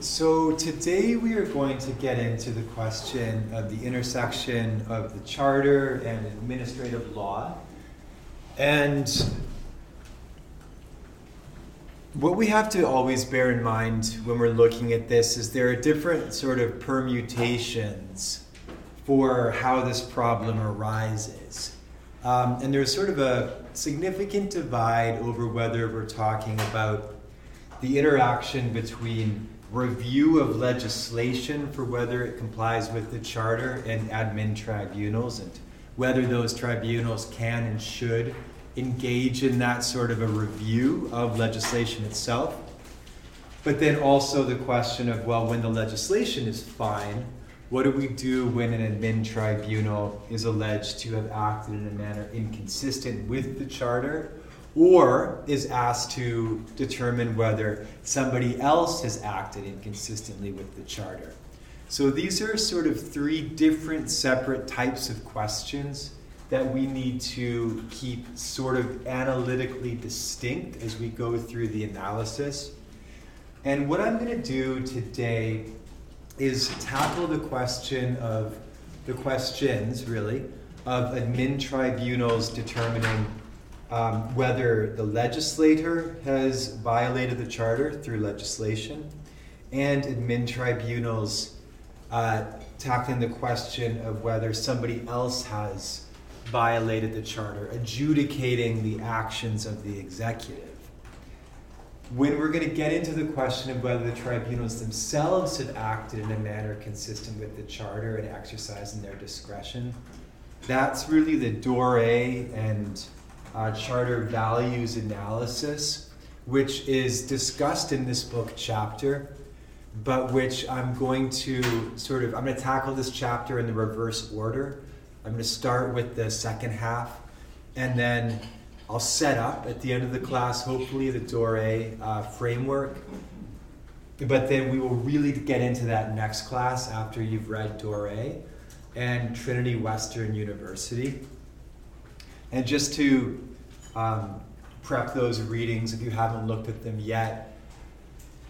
So today we are going to get into the question of the intersection of the charter and administrative law. And what we have to always bear in mind when we're looking at this is there are different sort of permutations for how this problem arises. Um, and there's sort of a significant divide over whether we're talking about the interaction between review of legislation for whether it complies with the charter and admin tribunals and whether those tribunals can and should engage in that sort of a review of legislation itself. But then also the question of, well, when the legislation is fine, what do we do when an admin tribunal is alleged to have acted in a manner inconsistent with the charter or is asked to determine whether somebody else has acted inconsistently with the charter? So these are sort of three different separate types of questions that we need to keep sort of analytically distinct as we go through the analysis. And what I'm going to do today is tackle the question of the questions, really, of admin tribunals determining um, whether the legislator has violated the charter through legislation, and admin tribunals uh, tackling the question of whether somebody else has violated the charter, adjudicating the actions of the executive when we're going to get into the question of whether the tribunals themselves have acted in a manner consistent with the charter and exercising their discretion, that's really the Dore and uh, charter values analysis, which is discussed in this book chapter, but which I'm going to sort of, I'm going to tackle this chapter in the reverse order. I'm going to start with the second half and then I'll set up at the end of the class, hopefully, the Dore uh, framework. But then we will really get into that next class after you've read Dore and Trinity Western University. And just to um, prep those readings, if you haven't looked at them yet,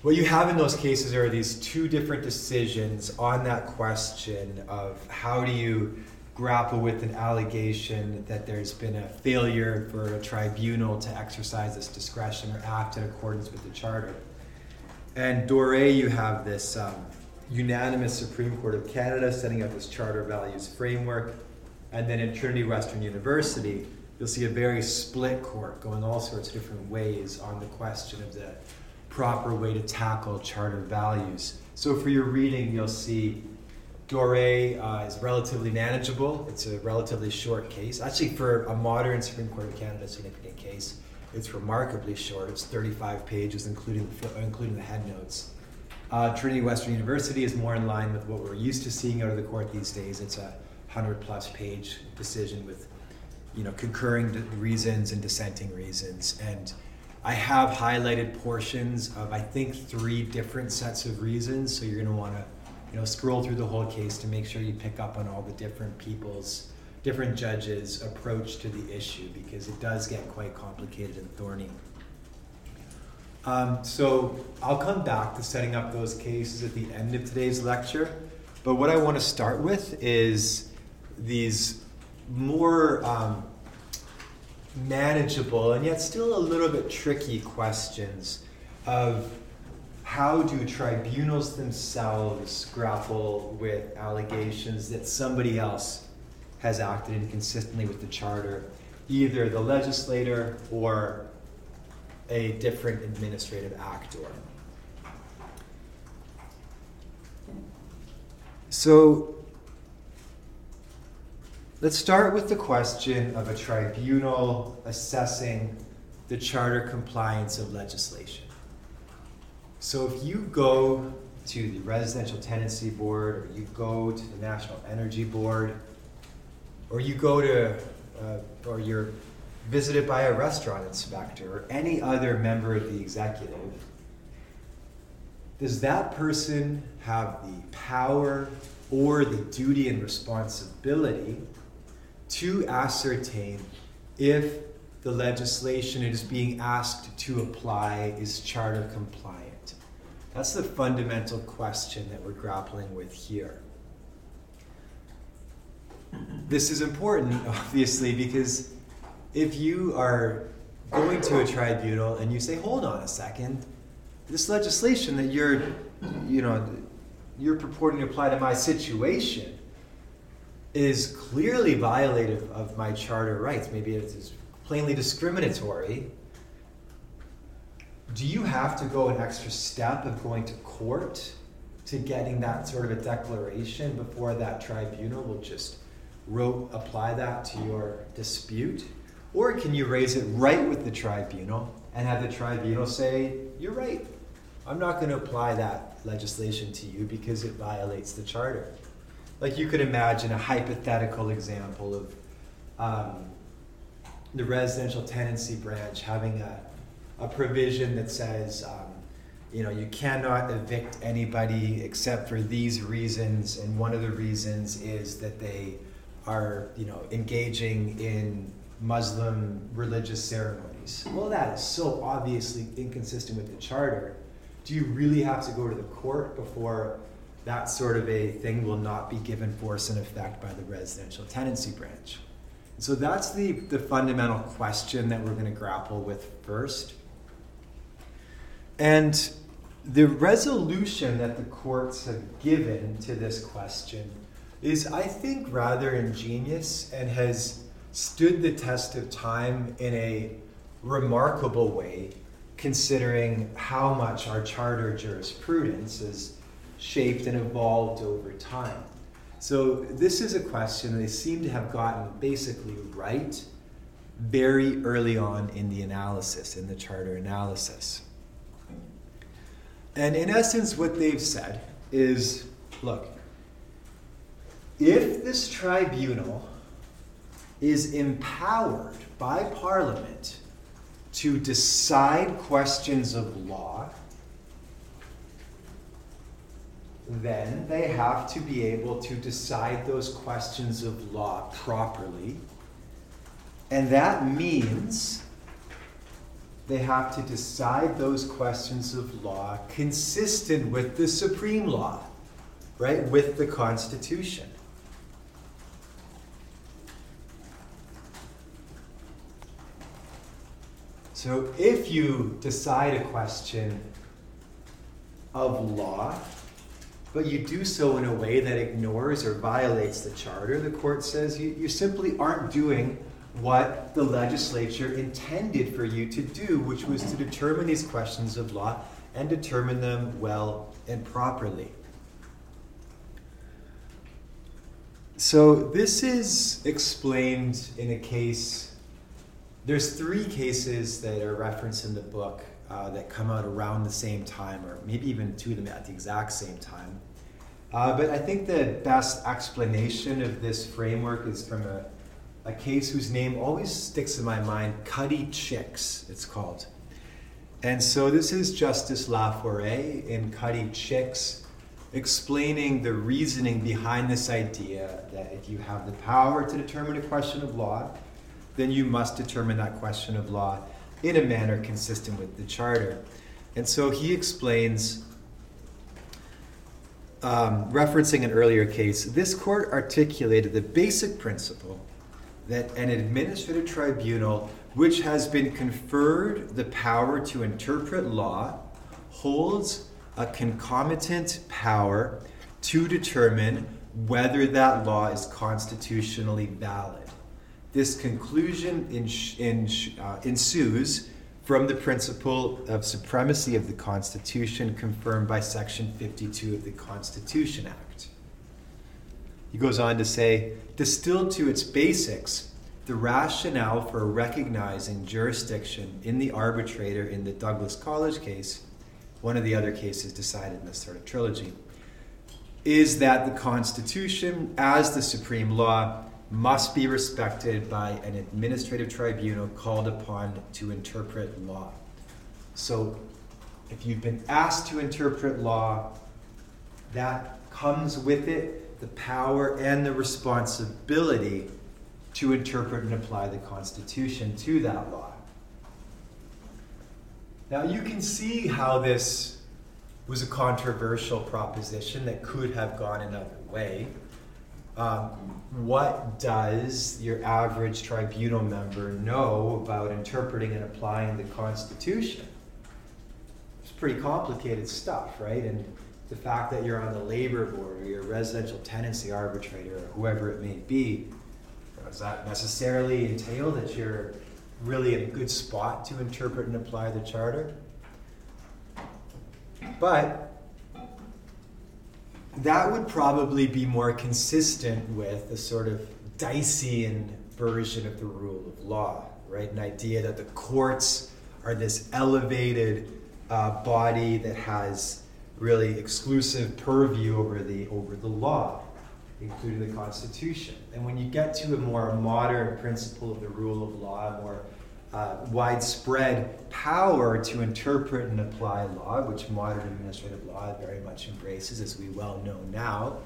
what you have in those cases are these two different decisions on that question of how do you grapple with an allegation that there's been a failure for a tribunal to exercise its discretion or act in accordance with the charter. And Dore, you have this um, unanimous Supreme Court of Canada setting up this charter values framework. And then in Trinity Western University, you'll see a very split court going all sorts of different ways on the question of the proper way to tackle charter values. So for your reading, you'll see Dore uh, is relatively manageable. It's a relatively short case. Actually, for a modern Supreme Court of Canada significant case, it's remarkably short. It's 35 pages, including the, including the headnotes. Uh, Trinity Western University is more in line with what we're used to seeing out of the court these days. It's a 100 plus page decision with you know, concurring reasons and dissenting reasons. And I have highlighted portions of, I think, three different sets of reasons. So you're going to want to you know, scroll through the whole case to make sure you pick up on all the different people's, different judges' approach to the issue because it does get quite complicated and thorny. Um, so I'll come back to setting up those cases at the end of today's lecture. But what I want to start with is these more um, manageable and yet still a little bit tricky questions of how do tribunals themselves grapple with allegations that somebody else has acted inconsistently with the charter, either the legislator or a different administrative actor? So let's start with the question of a tribunal assessing the charter compliance of legislation. So if you go to the Residential Tenancy Board, or you go to the National Energy Board, or you go to, uh, or you're visited by a restaurant inspector, or any other member of the executive, does that person have the power or the duty and responsibility to ascertain if the legislation it is being asked to apply is charter compliant? That's the fundamental question that we're grappling with here. This is important, obviously, because if you are going to a tribunal and you say, hold on a second, this legislation that you're, you know, you're purporting to apply to my situation is clearly violative of my charter rights. Maybe it's plainly discriminatory. Do you have to go an extra step of going to court to getting that sort of a declaration before that tribunal will just wrote, apply that to your dispute? Or can you raise it right with the tribunal and have the tribunal say, You're right, I'm not going to apply that legislation to you because it violates the charter? Like you could imagine a hypothetical example of um, the residential tenancy branch having a, a provision that says, um, you know, you cannot evict anybody except for these reasons, and one of the reasons is that they are, you know, engaging in Muslim religious ceremonies. Well, that is so obviously inconsistent with the charter. Do you really have to go to the court before that sort of a thing will not be given force and effect by the residential tenancy branch? So that's the, the fundamental question that we're going to grapple with first. And the resolution that the courts have given to this question is, I think, rather ingenious and has stood the test of time in a remarkable way, considering how much our charter jurisprudence has shaped and evolved over time. So, this is a question they seem to have gotten basically right very early on in the analysis, in the charter analysis. And in essence, what they've said is look, if this tribunal is empowered by Parliament to decide questions of law, then they have to be able to decide those questions of law properly. And that means they have to decide those questions of law consistent with the supreme law, right? With the Constitution. So if you decide a question of law, but you do so in a way that ignores or violates the charter, the court says you, you simply aren't doing what the legislature intended for you to do, which was to determine these questions of law and determine them well and properly. So, this is explained in a case there's three cases that are referenced in the book uh, that come out around the same time, or maybe even two of them at the exact same time. Uh, but I think the best explanation of this framework is from a, a case whose name always sticks in my mind Cuddy Chicks, it's called. And so this is Justice La Forest in Cuddy Chicks explaining the reasoning behind this idea that if you have the power to determine a question of law, then you must determine that question of law in a manner consistent with the Charter. And so he explains, um, referencing an earlier case, this court articulated the basic principle that an administrative tribunal which has been conferred the power to interpret law holds a concomitant power to determine whether that law is constitutionally valid. This conclusion uh, ensues from the principle of supremacy of the Constitution confirmed by Section 52 of the Constitution Act. He goes on to say, distilled to its basics, the rationale for recognizing jurisdiction in the arbitrator in the Douglas College case, one of the other cases decided in this sort of trilogy, is that the Constitution, as the supreme law, must be respected by an administrative tribunal called upon to interpret law. So, if you've been asked to interpret law, that comes with it the power and the responsibility to interpret and apply the Constitution to that law. Now, you can see how this was a controversial proposition that could have gone another way. Um, what does your average tribunal member know about interpreting and applying the Constitution? It's pretty complicated stuff, right? And the fact that you're on the labor board or you're a residential tenancy arbitrator or whoever it may be, does that necessarily entail that you're really in a good spot to interpret and apply the charter? But that would probably be more consistent with a sort of Dicey version of the rule of law, right? An idea that the courts are this elevated uh, body that has really exclusive purview over the over the law, including the Constitution. And when you get to a more modern principle of the rule of law, a more uh, widespread power to interpret and apply law, which modern administrative law very much embraces, as we well know now.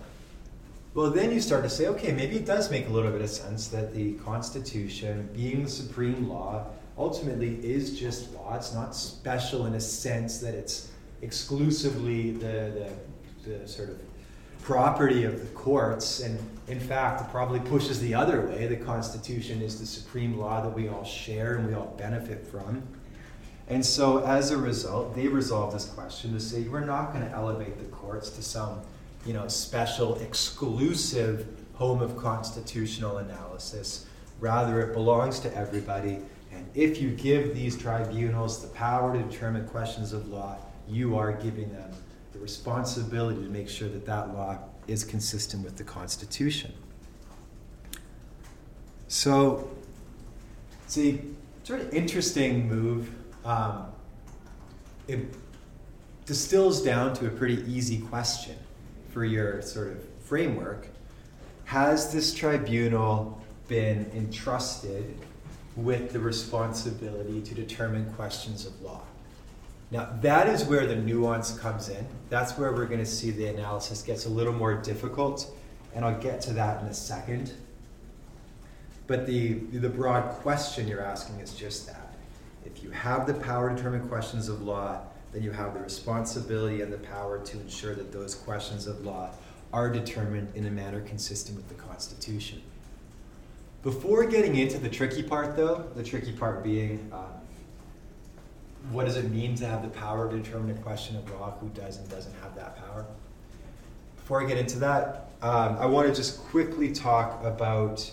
Well, then you start to say, okay, maybe it does make a little bit of sense that the Constitution, being the supreme law, ultimately is just law. It's not special in a sense that it's exclusively the, the, the sort of property of the courts. And in fact, it probably pushes the other way. The Constitution is the supreme law that we all share and we all benefit from. And so, as a result, they resolve this question to say we're not going to elevate the courts to some, you know, special, exclusive home of constitutional analysis. Rather, it belongs to everybody. And if you give these tribunals the power to determine questions of law, you are giving them the responsibility to make sure that that law is consistent with the Constitution. So, it's a sort of interesting move. Um, it distills down to a pretty easy question for your sort of framework. Has this tribunal been entrusted with the responsibility to determine questions of law? Now, that is where the nuance comes in. That's where we're going to see the analysis gets a little more difficult, and I'll get to that in a second. But the, the broad question you're asking is just that. If you have the power to determine questions of law, then you have the responsibility and the power to ensure that those questions of law are determined in a manner consistent with the Constitution. Before getting into the tricky part, though, the tricky part being um, what does it mean to have the power to determine a question of law? Who does and doesn't have that power? Before I get into that, um, I want to just quickly talk about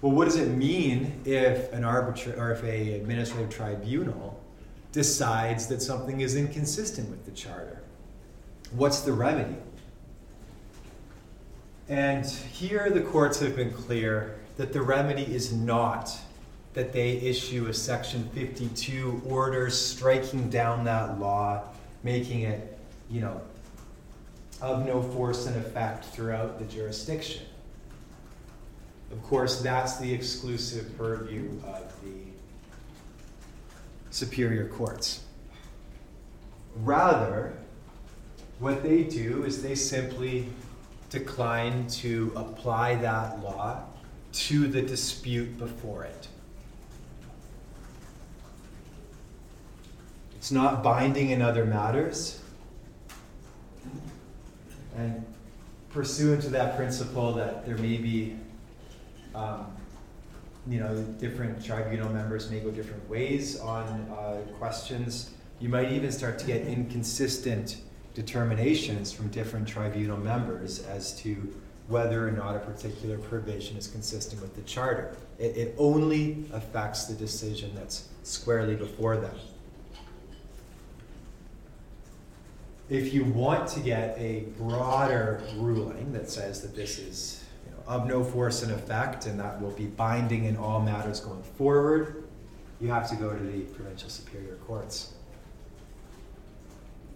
well, what does it mean if an arbiter or if a administrative tribunal decides that something is inconsistent with the charter? What's the remedy? And here the courts have been clear that the remedy is not that they issue a Section 52 order striking down that law, making it, you know, of no force and effect throughout the jurisdiction. Of course, that's the exclusive purview of the superior courts. Rather, what they do is they simply decline to apply that law to the dispute before it. It's not binding in other matters. And pursuant to that principle that there may be, um, you know, different tribunal members may go different ways on uh, questions, you might even start to get inconsistent determinations from different tribunal members as to whether or not a particular provision is consistent with the charter. It, it only affects the decision that's squarely before them. If you want to get a broader ruling that says that this is you know, of no force and effect and that will be binding in all matters going forward, you have to go to the provincial superior courts.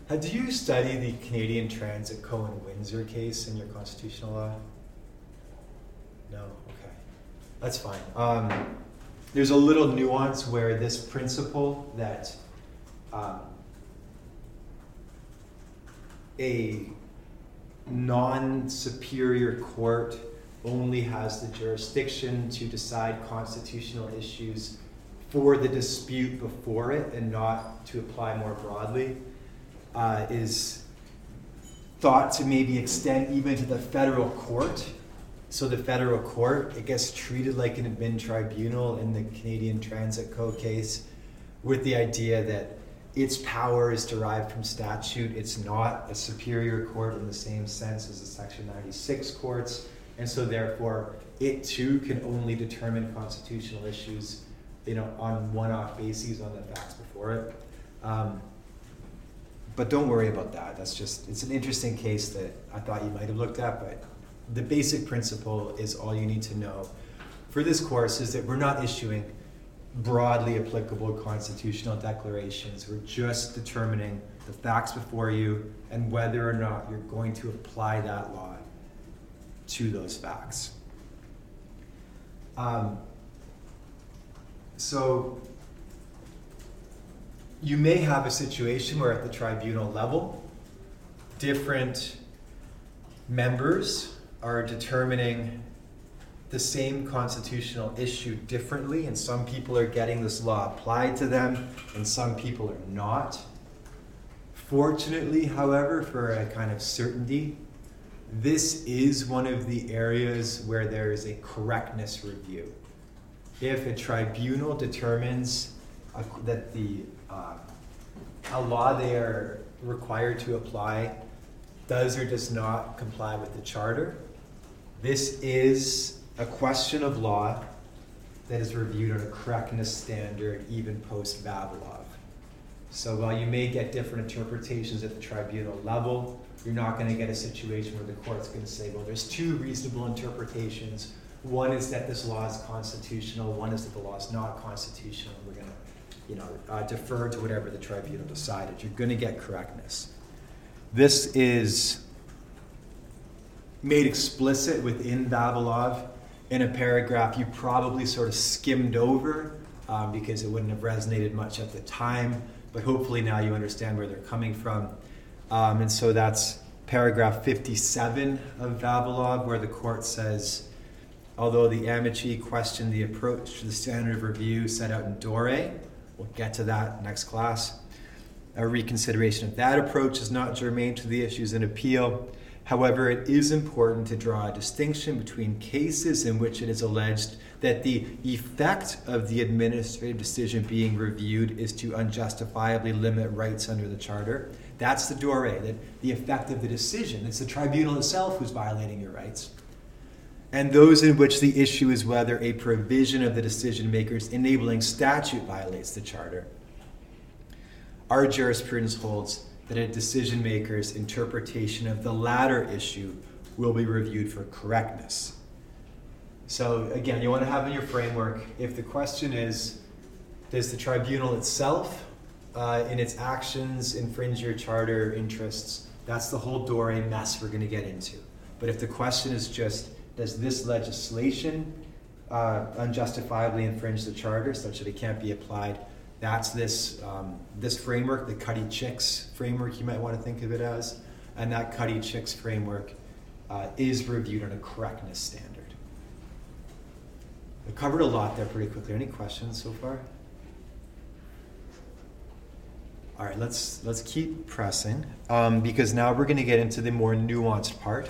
Had do you study the Canadian Transit Cohen Windsor case in your constitutional law? No? Okay. That's fine. Um, there's a little nuance where this principle that um, a non superior court only has the jurisdiction to decide constitutional issues for the dispute before it and not to apply more broadly uh, is thought to maybe extend even to the federal court. So the federal court, it gets treated like an admin tribunal in the Canadian Transit Code case with the idea that its power is derived from statute. It's not a superior court in the same sense as the Section 96 courts. And so therefore, it too can only determine constitutional issues you know, on one-off bases on the facts before it. Um, but don't worry about that. That's just it's an interesting case that I thought you might have looked at, but the basic principle is all you need to know for this course is that we're not issuing broadly applicable constitutional declarations. We're just determining the facts before you and whether or not you're going to apply that law to those facts. Um, so you may have a situation where at the tribunal level, different members are determining the same constitutional issue differently, and some people are getting this law applied to them, and some people are not. Fortunately, however, for a kind of certainty, this is one of the areas where there is a correctness review if a tribunal determines a, that the uh, a law they are required to apply does or does not comply with the charter, this is a question of law that is reviewed on a correctness standard even post Vavilov. So while you may get different interpretations at the tribunal level, you're not going to get a situation where the court's going to say, well, there's two reasonable interpretations one is that this law is constitutional, one is that the law is not constitutional. We're going to you know, uh, defer to whatever the tribunal decided. You're going to get correctness. This is made explicit within Vavilov in a paragraph you probably sort of skimmed over um, because it wouldn't have resonated much at the time, but hopefully now you understand where they're coming from. Um, and so that's paragraph 57 of Vavilov, where the court says, Although the amici questioned the approach to the standard of review set out in Dore, we'll get to that next class. A reconsideration of that approach is not germane to the issues in appeal. However, it is important to draw a distinction between cases in which it is alleged that the effect of the administrative decision being reviewed is to unjustifiably limit rights under the Charter. That's the Dore, that the effect of the decision. It's the tribunal itself who's violating your rights and those in which the issue is whether a provision of the decision maker's enabling statute violates the Charter. Our jurisprudence holds that a decision maker's interpretation of the latter issue will be reviewed for correctness. So, again, you want to have in your framework if the question is Does the tribunal itself, uh, in its actions, infringe your charter interests? That's the whole Dore mess we're going to get into. But if the question is just does this legislation uh, unjustifiably infringe the charter such that it can't be applied? That's this, um, this framework, the Cuddy Chicks framework, you might want to think of it as. And that Cuddy Chicks framework uh, is reviewed on a correctness standard. I covered a lot there pretty quickly. Any questions so far? All right, let's let's keep pressing um, because now we're going to get into the more nuanced part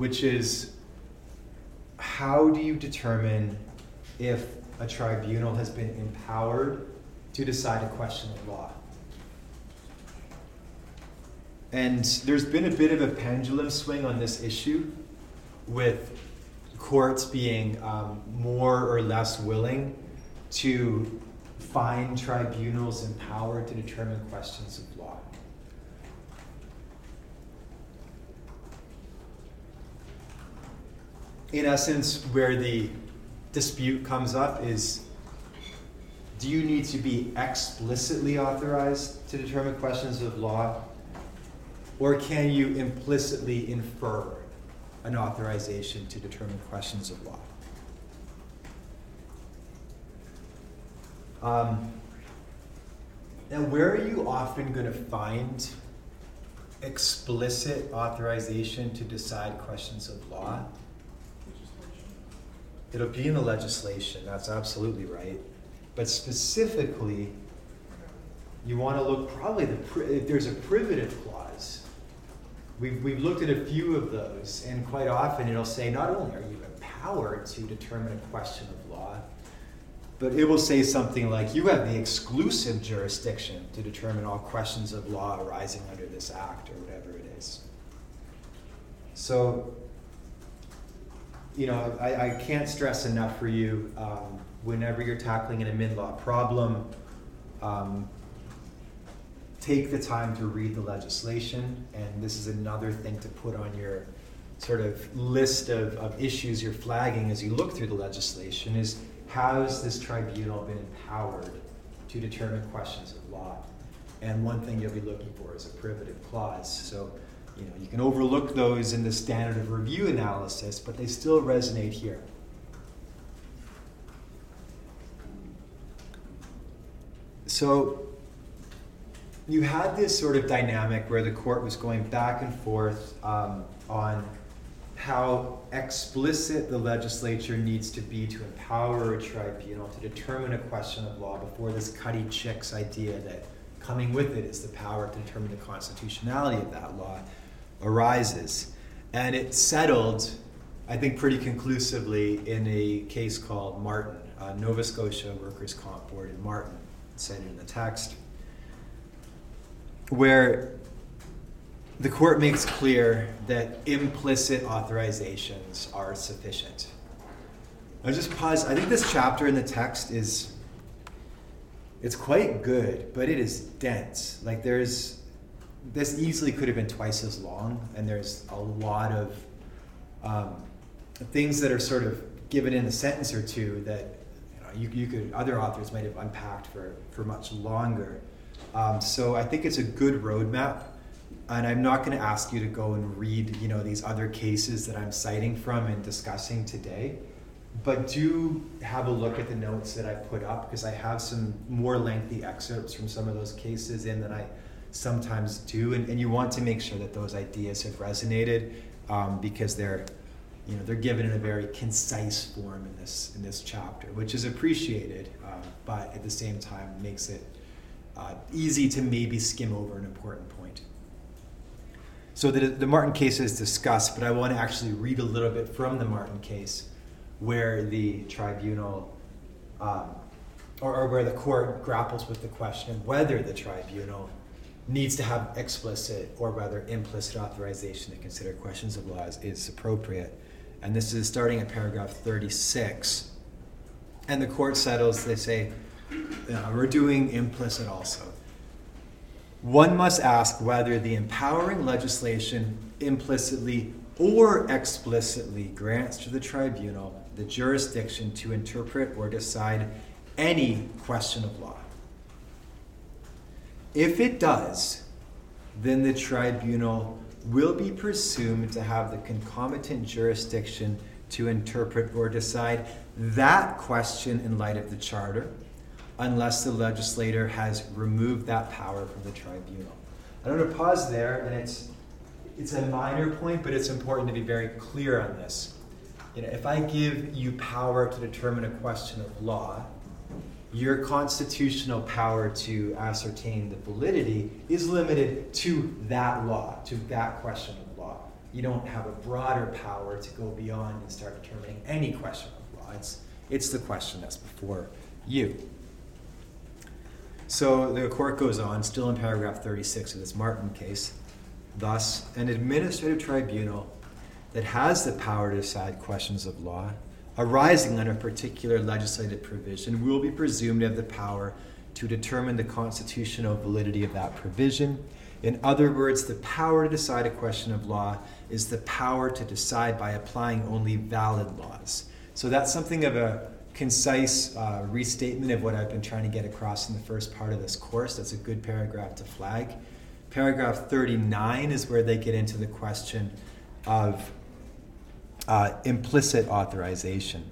which is how do you determine if a tribunal has been empowered to decide a question of law? And there's been a bit of a pendulum swing on this issue with courts being um, more or less willing to find tribunals empowered to determine questions of law. in essence, where the dispute comes up is do you need to be explicitly authorized to determine questions of law? Or can you implicitly infer an authorization to determine questions of law? Um, now, where are you often going to find explicit authorization to decide questions of law? It'll be in the legislation, that's absolutely right. But specifically, you want to look probably the if eh, there's a privative clause. We've, we've looked at a few of those, and quite often it'll say not only are you empowered to determine a question of law, but it will say something like you have the exclusive jurisdiction to determine all questions of law arising under this act or whatever it is. So, you know, I, I can't stress enough for you um, whenever you're tackling an admin law problem, um, take the time to read the legislation. And this is another thing to put on your sort of list of, of issues you're flagging as you look through the legislation is how has this tribunal been empowered to determine questions of law? And one thing you'll be looking for is a privative clause. So, you know, you can overlook those in the standard of review analysis, but they still resonate here. So, you had this sort of dynamic where the court was going back and forth um, on how explicit the legislature needs to be to empower a tribunal to determine a question of law before this Cuddy Chicks idea that coming with it is the power to determine the constitutionality of that law arises. And it settled, I think, pretty conclusively in a case called Martin, uh, Nova Scotia Workers' Comp Board in Martin, cited in the text, where the court makes clear that implicit authorizations are sufficient. I'll just pause. I think this chapter in the text is it's quite good, but it is dense. Like there's this easily could have been twice as long, and there's a lot of um, things that are sort of given in a sentence or two that you, know, you, you could other authors might have unpacked for for much longer. Um, so I think it's a good roadmap and I'm not going to ask you to go and read, you know, these other cases that I'm citing from and discussing today. But do have a look at the notes that I put up because I have some more lengthy excerpts from some of those cases in that I sometimes do, and, and you want to make sure that those ideas have resonated um, because they're, you know, they're given in a very concise form in this in this chapter, which is appreciated, uh, but at the same time makes it uh, easy to maybe skim over an important point. So the, the Martin case is discussed, but I want to actually read a little bit from the Martin case where the tribunal um, or, or, where the court grapples with the question whether the tribunal needs to have explicit or rather implicit authorization to consider questions of laws is appropriate. And this is starting at paragraph 36. And the court settles, they say, uh, we're doing implicit also one must ask whether the empowering legislation implicitly or explicitly grants to the tribunal the jurisdiction to interpret or decide any question of law. If it does, then the tribunal will be presumed to have the concomitant jurisdiction to interpret or decide that question in light of the charter unless the legislator has removed that power from the tribunal. I'm going to pause there, and it's it's a minor point, but it's important to be very clear on this. You know, if I give you power to determine a question of law, your constitutional power to ascertain the validity is limited to that law, to that question of law. You don't have a broader power to go beyond and start determining any question of law. It's, it's the question that's before you. So the court goes on, still in paragraph 36 of this Martin case. Thus, an administrative tribunal that has the power to decide questions of law arising under a particular legislative provision will be presumed to have the power to determine the constitutional validity of that provision. In other words, the power to decide a question of law is the power to decide by applying only valid laws. So that's something of a concise uh, restatement of what I've been trying to get across in the first part of this course. That's a good paragraph to flag. Paragraph 39 is where they get into the question of uh, implicit authorization.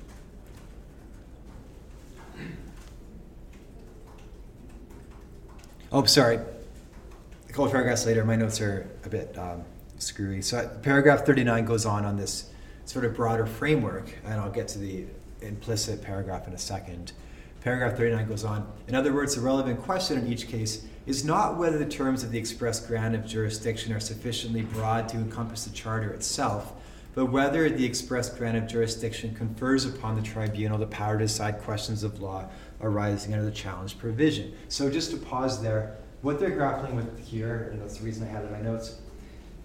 Oh, sorry. A couple of paragraphs later, my notes are a bit um, screwy. So paragraph 39 goes on on this sort of broader framework, and I'll get to the implicit paragraph in a second. Paragraph 39 goes on. In other words, the relevant question in each case is not whether the terms of the express grant of jurisdiction are sufficiently broad to encompass the charter itself, but whether the express grant of jurisdiction confers upon the tribunal the power to decide questions of law arising under the challenge provision. So, just to pause there, what they're grappling with here, and that's the reason I had it in my notes,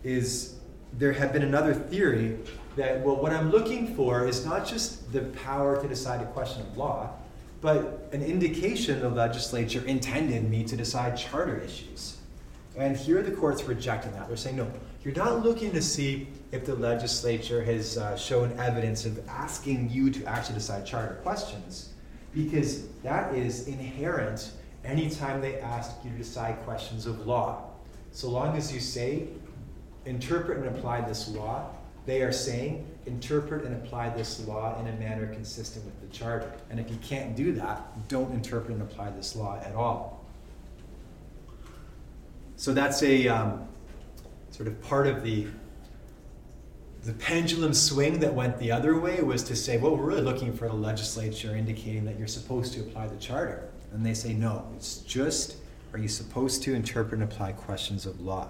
is there had been another theory that, well, what I'm looking for is not just the power to decide a question of law, but an indication the legislature intended me to decide charter issues. And here the court's rejecting that. They're saying, no, you're not looking to see if the legislature has uh, shown evidence of asking you to actually decide charter questions, because that is inherent anytime they ask you to decide questions of law. So long as you say, interpret and apply this law, they are saying, interpret and apply this law in a manner consistent with the charter. And if you can't do that, don't interpret and apply this law at all. So that's a um, sort of part of the the pendulum swing that went the other way was to say, well, we're really looking for the legislature indicating that you're supposed to apply the charter. And they say, no, it's just, are you supposed to interpret and apply questions of law?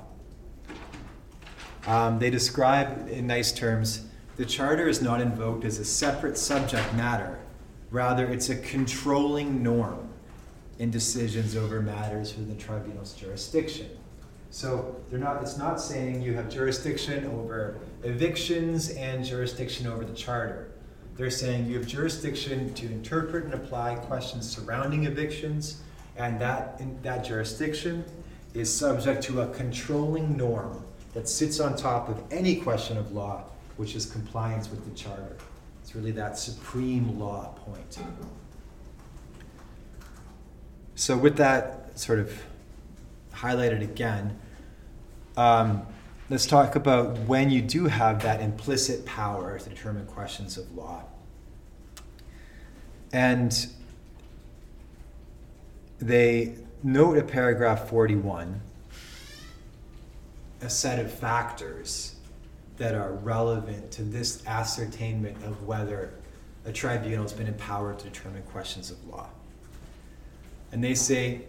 Um, they describe in nice terms the charter is not invoked as a separate subject matter, rather, it's a controlling norm in decisions over matters within the tribunal's jurisdiction. So they're not, it's not saying you have jurisdiction over evictions and jurisdiction over the charter. They're saying you have jurisdiction to interpret and apply questions surrounding evictions, and that, that jurisdiction is subject to a controlling norm that sits on top of any question of law, which is compliance with the charter. It's really that supreme law point. So, with that sort of highlighted again, um, let's talk about when you do have that implicit power to determine questions of law. And they note at paragraph 41 a set of factors that are relevant to this ascertainment of whether a tribunal has been empowered to determine questions of law. And they say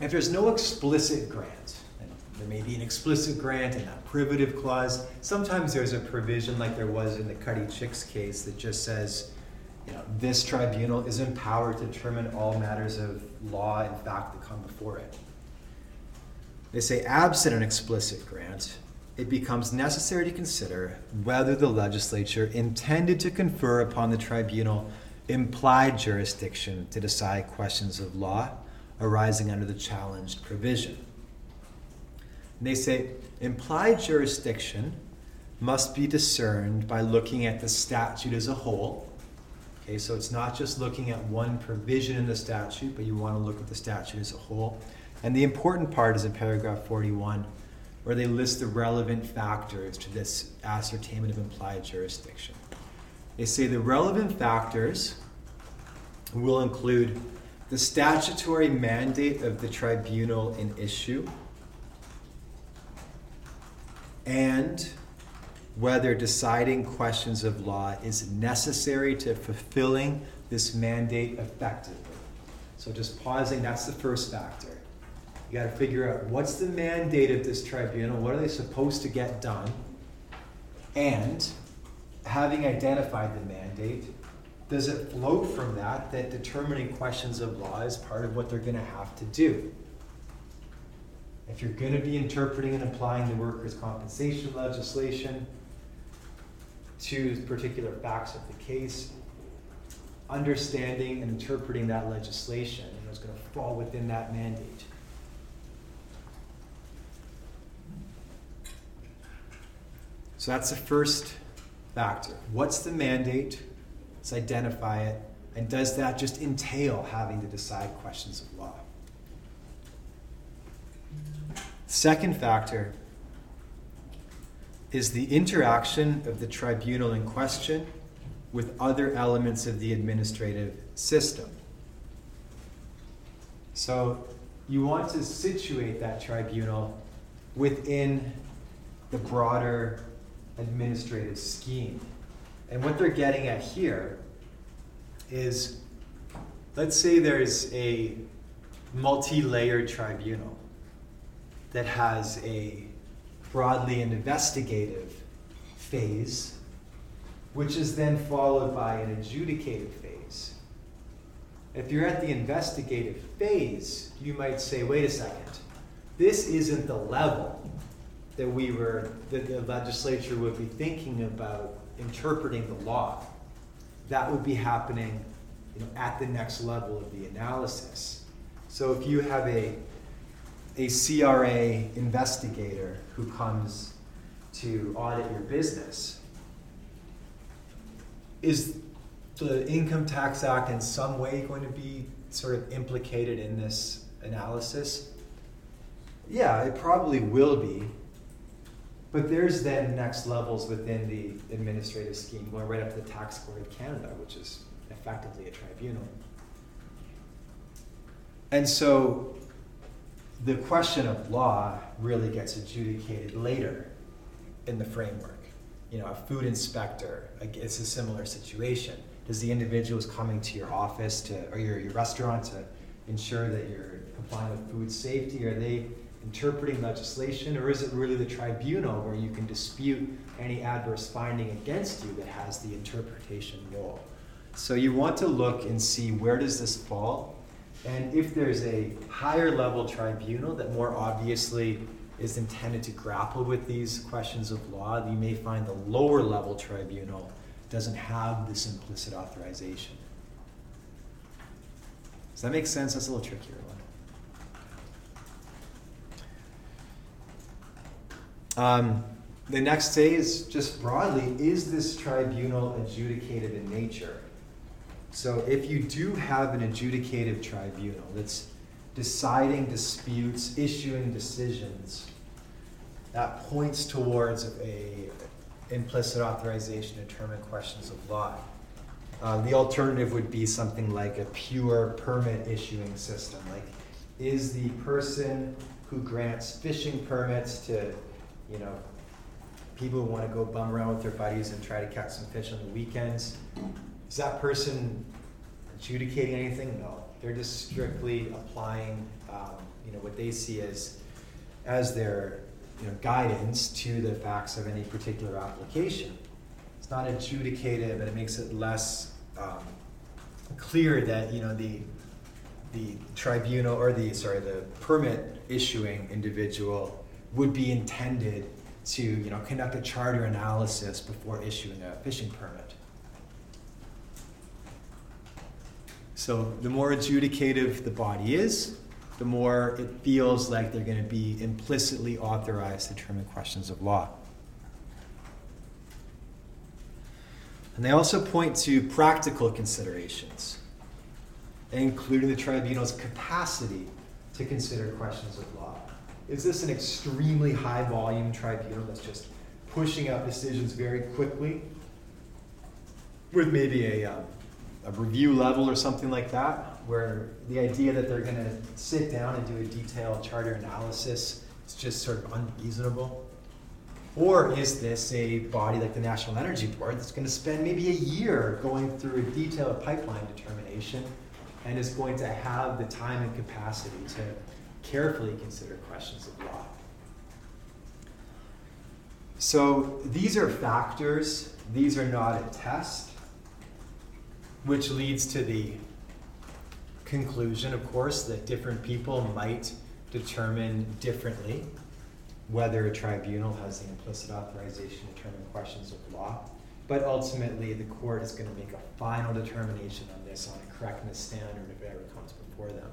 if there's no explicit grant, there may be an explicit grant and a privative clause, sometimes there's a provision like there was in the Cuddy Chicks case that just says, you know, this tribunal is empowered to determine all matters of law and fact that come before it. They say, absent an explicit grant, it becomes necessary to consider whether the legislature intended to confer upon the tribunal implied jurisdiction to decide questions of law arising under the challenged provision. And they say implied jurisdiction must be discerned by looking at the statute as a whole. Okay, so it's not just looking at one provision in the statute, but you want to look at the statute as a whole. And the important part is in paragraph 41, where they list the relevant factors to this ascertainment of implied jurisdiction. They say the relevant factors will include the statutory mandate of the tribunal in issue and whether deciding questions of law is necessary to fulfilling this mandate effectively. So, just pausing, that's the first factor. You got to figure out what's the mandate of this tribunal, what are they supposed to get done, and having identified the mandate, does it flow from that that determining questions of law is part of what they're going to have to do? If you're going to be interpreting and applying the workers' compensation legislation to particular facts of the case, understanding and interpreting that legislation is going to fall within that mandate. So that's the first factor. What's the mandate? Let's identify it. And does that just entail having to decide questions of law? Second factor is the interaction of the tribunal in question with other elements of the administrative system. So you want to situate that tribunal within the broader administrative scheme. And what they're getting at here is let's say there's a multi layered tribunal that has a broadly an investigative phase, which is then followed by an adjudicative phase. If you're at the investigative phase, you might say, wait a second, this isn't the level that we were, that the legislature would be thinking about interpreting the law. That would be happening you know, at the next level of the analysis. So if you have a, a CRA investigator who comes to audit your business, is the Income Tax Act in some way going to be sort of implicated in this analysis? Yeah, it probably will be. But there's then next levels within the administrative scheme, going right up to the Tax Court of Canada, which is effectively a tribunal. And so the question of law really gets adjudicated later in the framework. You know, a food inspector, it's a similar situation. Does the individual is coming to your office to, or your, your restaurant to ensure that you're complying with food safety? Are they interpreting legislation, or is it really the tribunal where you can dispute any adverse finding against you that has the interpretation role? So you want to look and see where does this fall, and if there's a higher level tribunal that more obviously is intended to grapple with these questions of law, you may find the lower level tribunal doesn't have this implicit authorization. Does that make sense? That's a little trickier one. Um, the next phase, just broadly, is this tribunal adjudicated in nature? So if you do have an adjudicative tribunal that's deciding disputes, issuing decisions, that points towards a implicit authorization to determine questions of law. Uh, the alternative would be something like a pure permit issuing system. Like, is the person who grants fishing permits to, you know, people who want to go bum around with their buddies and try to catch some fish on the weekends, is that person adjudicating anything? No. They're just strictly applying, um, you know, what they see as as their you know, guidance to the facts of any particular application. It's not adjudicative, and it makes it less um, clear that you know the the tribunal or the sorry the permit issuing individual would be intended to you know conduct a charter analysis before issuing a fishing permit. So the more adjudicative the body is, the more it feels like they're going to be implicitly authorized to determine questions of law. And they also point to practical considerations, including the tribunal's capacity to consider questions of law. Is this an extremely high volume tribunal that's just pushing out decisions very quickly with maybe a, um, a review level or something like that? where the idea that they're going to sit down and do a detailed charter analysis is just sort of unreasonable? Or is this a body like the National Energy Board that's going to spend maybe a year going through a detailed pipeline determination and is going to have the time and capacity to carefully consider questions of law? So these are factors, these are not a test, which leads to the conclusion, of course, that different people might determine differently whether a tribunal has the implicit authorization to determine questions of law. But ultimately, the court is going to make a final determination on this on a correctness standard if it ever comes before them.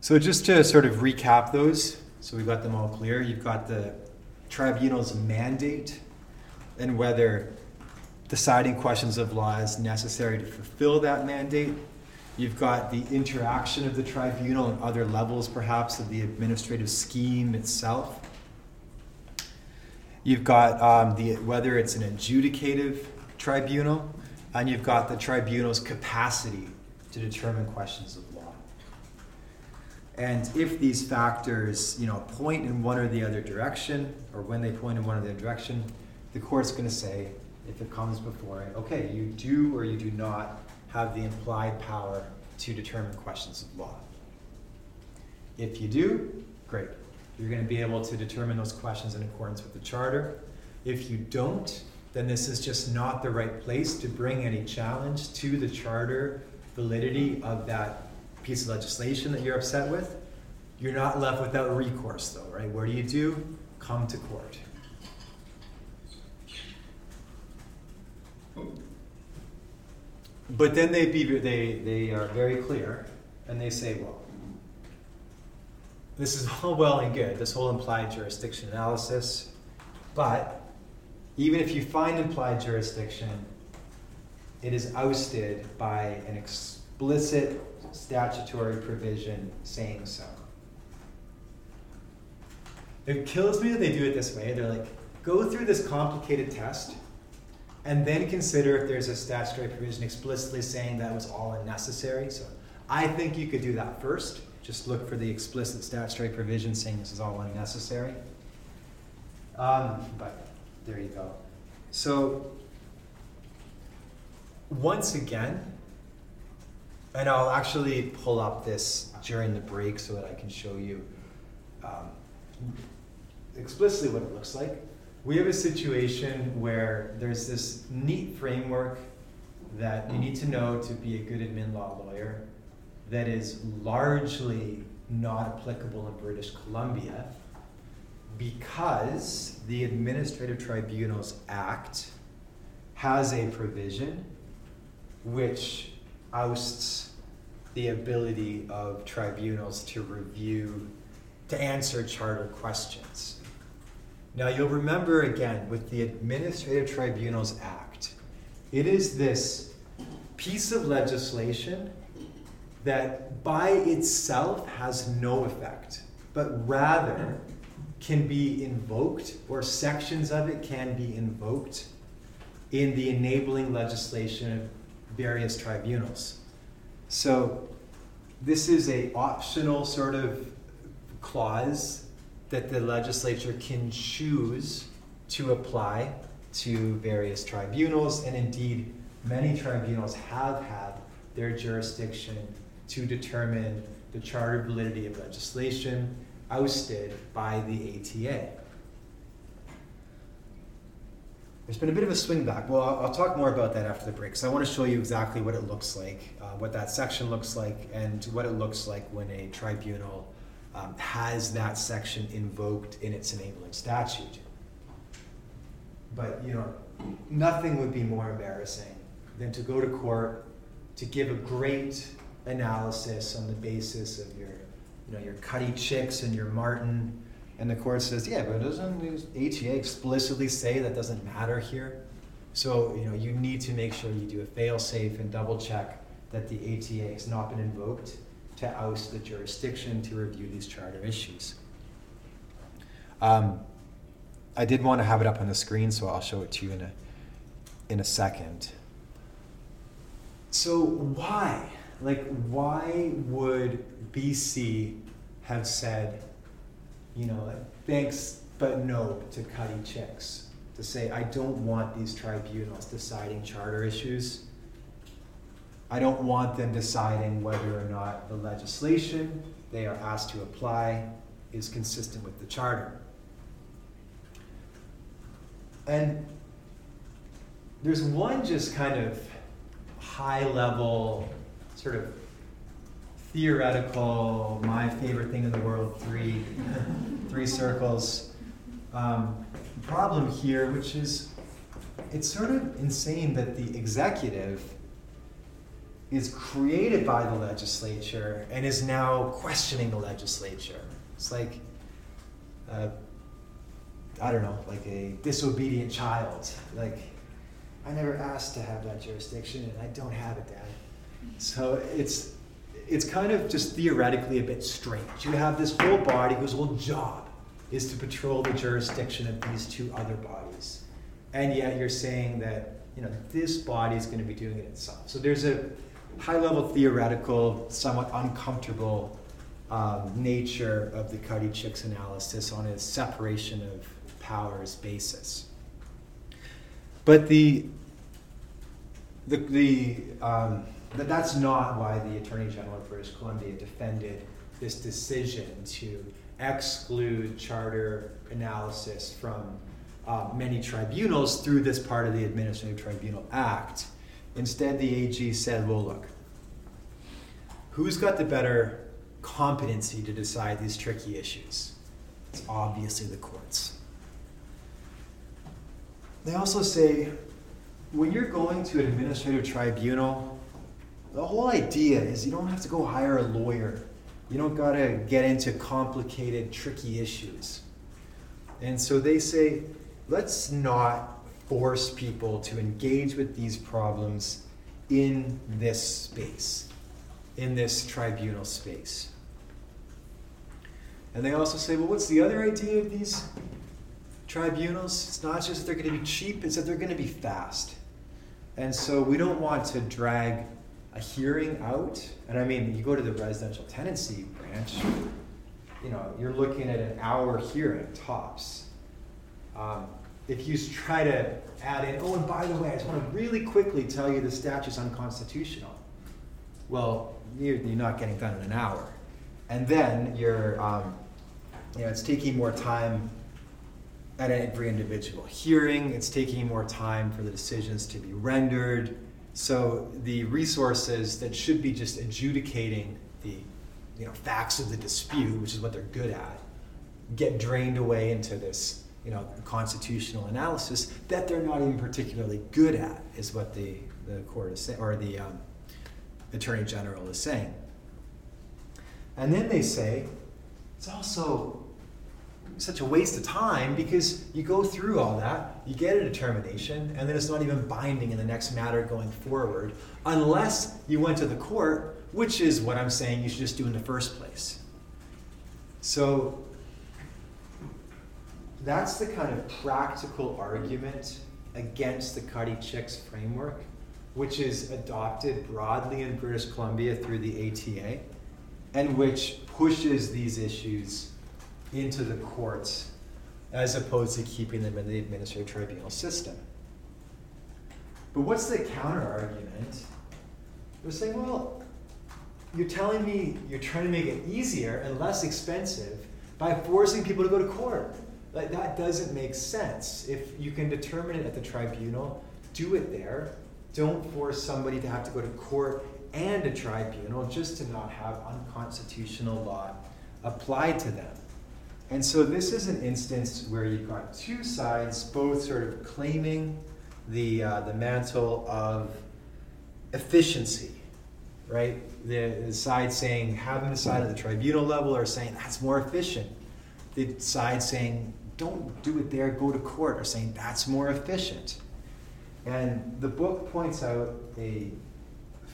So, just to sort of recap those, so we've got them all clear. You've got the tribunal's mandate and whether deciding questions of law is necessary to fulfill that mandate. You've got the interaction of the tribunal and other levels, perhaps, of the administrative scheme itself. You've got um, the, whether it's an adjudicative tribunal, and you've got the tribunal's capacity to determine questions of law. And if these factors, you know, point in one or the other direction, or when they point in one or the other direction, the court's going to say, if it comes before it, okay, you do or you do not have the implied power to determine questions of law. If you do, great. You're going to be able to determine those questions in accordance with the charter. If you don't, then this is just not the right place to bring any challenge to the charter validity of that piece of legislation that you're upset with. You're not left without recourse, though, right? What do you do? Come to court. But then they, be, they, they are very clear and they say, well, this is all well and good, this whole implied jurisdiction analysis, but even if you find implied jurisdiction, it is ousted by an explicit statutory provision saying so. It kills me that they do it this way. They're like, go through this complicated test and then consider if there's a statutory provision explicitly saying that was all unnecessary. So I think you could do that first. Just look for the explicit statutory provision saying this is all unnecessary. Um, but there you go. So once again, and I'll actually pull up this during the break so that I can show you um, explicitly what it looks like. We have a situation where there's this neat framework that you need to know to be a good admin law lawyer that is largely not applicable in British Columbia because the Administrative Tribunals Act has a provision which ousts the ability of tribunals to review, to answer charter questions. Now, you'll remember again with the Administrative Tribunals Act, it is this piece of legislation that by itself has no effect, but rather can be invoked, or sections of it can be invoked in the enabling legislation of various tribunals. So this is a optional sort of clause that the legislature can choose to apply to various tribunals, and indeed, many tribunals have had their jurisdiction to determine the charter validity of legislation ousted by the ATA. There's been a bit of a swing back. Well, I'll, I'll talk more about that after the break So I want to show you exactly what it looks like, uh, what that section looks like, and what it looks like when a tribunal um, has that section invoked in its enabling statute. But you know, nothing would be more embarrassing than to go to court to give a great analysis on the basis of your, you know, your Cuddy Chicks and your Martin and the court says, yeah, but doesn't ATA explicitly say that doesn't matter here? So, you know, you need to make sure you do a fail safe and double check that the ATA has not been invoked to oust the jurisdiction to review these charter issues. Um, I did want to have it up on the screen, so I'll show it to you in a, in a second. So, why? Like, why would BC have said, you know, thanks but no to Cuddy Chicks to say, I don't want these tribunals deciding charter issues. I don't want them deciding whether or not the legislation they are asked to apply is consistent with the charter. And there's one just kind of high level, sort of theoretical, my favorite thing in the world, three, three circles um, problem here, which is it's sort of insane that the executive is created by the legislature and is now questioning the legislature. It's like, uh, I don't know, like a disobedient child. Like, I never asked to have that jurisdiction and I don't have it, Dad. So it's it's kind of just theoretically a bit strange. You have this whole body whose whole job is to patrol the jurisdiction of these two other bodies. And yet you're saying that, you know, this body is going to be doing it itself. So there's a high level theoretical, somewhat uncomfortable um, nature of the Cuddy-Chicks analysis on a separation of powers basis. But the the, the um, that's not why the Attorney General of British Columbia defended this decision to exclude charter analysis from uh, many tribunals through this part of the Administrative Tribunal Act. Instead, the AG said, well, look, who's got the better competency to decide these tricky issues? It's obviously the courts. They also say when you're going to an administrative tribunal, the whole idea is you don't have to go hire a lawyer. You don't got to get into complicated, tricky issues. And so they say, let's not force people to engage with these problems in this space, in this tribunal space. And they also say, well, what's the other idea of these tribunals? It's not just that they're going to be cheap, it's that they're going to be fast. And so we don't want to drag a hearing out. And I mean, you go to the residential tenancy branch, you know, you're looking at an hour hearing tops. Um, if you try to add in, oh, and by the way, I just want to really quickly tell you the statute's unconstitutional. Well, you're, you're not getting done in an hour. And then you're, um, you know, it's taking more time at every individual hearing. It's taking more time for the decisions to be rendered. So the resources that should be just adjudicating the you know, facts of the dispute, which is what they're good at, get drained away into this you know, constitutional analysis that they're not even particularly good at, is what the, the court is saying, or the um, attorney general is saying. And then they say it's also such a waste of time because you go through all that, you get a determination, and then it's not even binding in the next matter going forward unless you went to the court, which is what I'm saying you should just do in the first place. So that's the kind of practical argument against the Cuddy-Chicks framework, which is adopted broadly in British Columbia through the ATA, and which pushes these issues into the courts as opposed to keeping them in the administrative tribunal system. But what's the counter argument? They're saying, well, you're telling me you're trying to make it easier and less expensive by forcing people to go to court. Like, that doesn't make sense. If you can determine it at the tribunal, do it there. Don't force somebody to have to go to court and a tribunal just to not have unconstitutional law applied to them. And so this is an instance where you've got two sides, both sort of claiming the, uh, the mantle of efficiency, right? The, the side saying having the side at the tribunal level are saying that's more efficient. The side saying don't do it there, go to court are saying that's more efficient. And the book points out a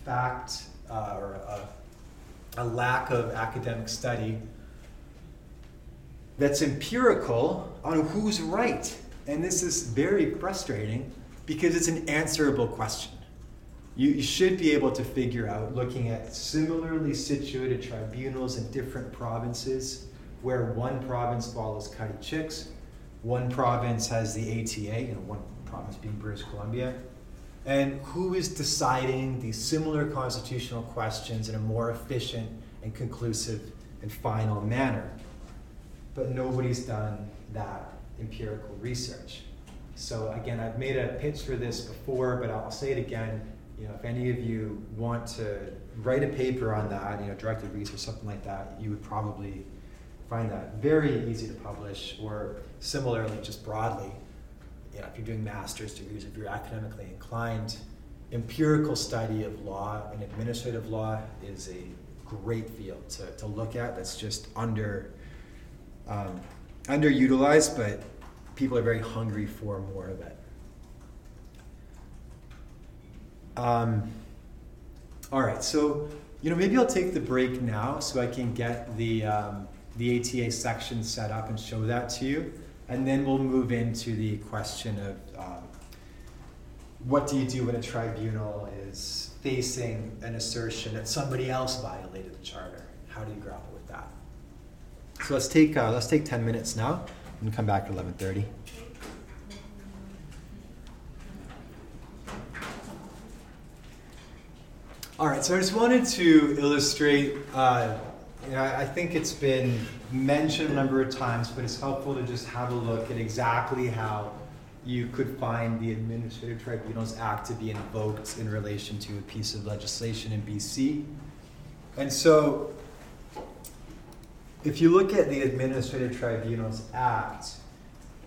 fact uh, or a, a lack of academic study that's empirical on who's right. And this is very frustrating because it's an answerable question. You, you should be able to figure out, looking at similarly situated tribunals in different provinces, where one province follows Cuddy-Chicks, one province has the ATA, you know, one province being British Columbia, and who is deciding these similar constitutional questions in a more efficient and conclusive and final manner but nobody's done that empirical research. So again, I've made a pitch for this before, but I'll say it again. You know, if any of you want to write a paper on that, you know, directed research, something like that, you would probably find that very easy to publish, or similarly, just broadly, you know, if you're doing master's degrees, if you're academically inclined, empirical study of law and administrative law is a great field to, to look at that's just under um, underutilized, but people are very hungry for more of it. Um, all right, so you know maybe I'll take the break now so I can get the um, the ATA section set up and show that to you, and then we'll move into the question of um, what do you do when a tribunal is facing an assertion that somebody else violated the charter how do you grapple with that? So let's take uh, let's take 10 minutes now and come back at 11:30. All right, so I just wanted to illustrate. Uh, you know, I think it's been mentioned a number of times, but it's helpful to just have a look at exactly how you could find the Administrative Tribunals Act to be invoked in relation to a piece of legislation in BC. And so, if you look at the Administrative Tribunals Act,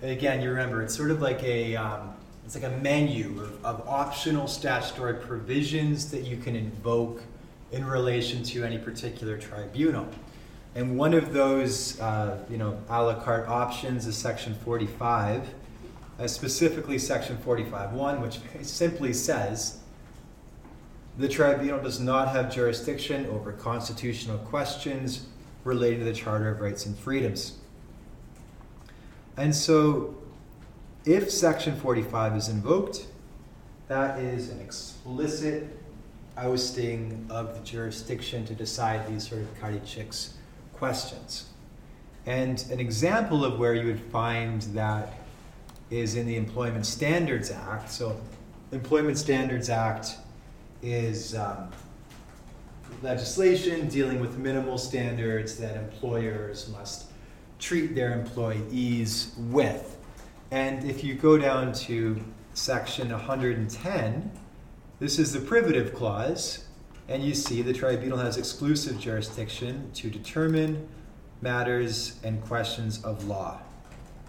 again, you remember it's sort of like a um, it's like a menu of, of optional statutory provisions that you can invoke in relation to any particular tribunal. And one of those, uh, you know, a la carte options is Section 45 uh, specifically Section 45.1, which simply says the tribunal does not have jurisdiction over constitutional questions relating to the Charter of Rights and Freedoms. And so, if Section 45 is invoked, that is an explicit ousting of the jurisdiction to decide these sort of Cuddy Chicks questions. And an example of where you would find that is in the Employment Standards Act. So, Employment Standards Act is um, legislation dealing with minimal standards that employers must treat their employees with. And if you go down to section 110, this is the privative clause, and you see the tribunal has exclusive jurisdiction to determine matters and questions of law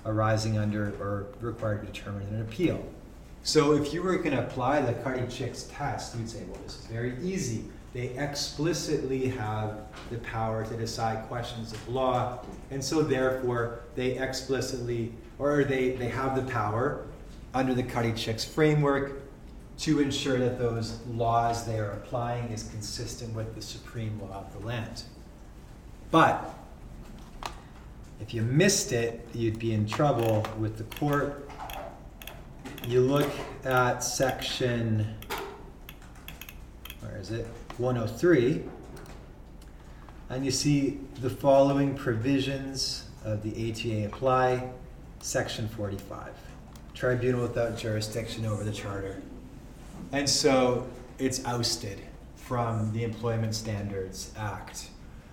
arising under or required to determine an appeal. So if you were going to apply the Cuddy test, you'd say, well, this is very easy. They explicitly have the power to decide questions of law, and so therefore they explicitly, or they, they have the power under the Cuddy framework to ensure that those laws they are applying is consistent with the supreme law of the land. But if you missed it, you'd be in trouble with the court. You look at section, where is it? 103, and you see the following provisions of the ATA apply. Section 45 Tribunal without jurisdiction over the charter. And so it's ousted from the Employment Standards Act.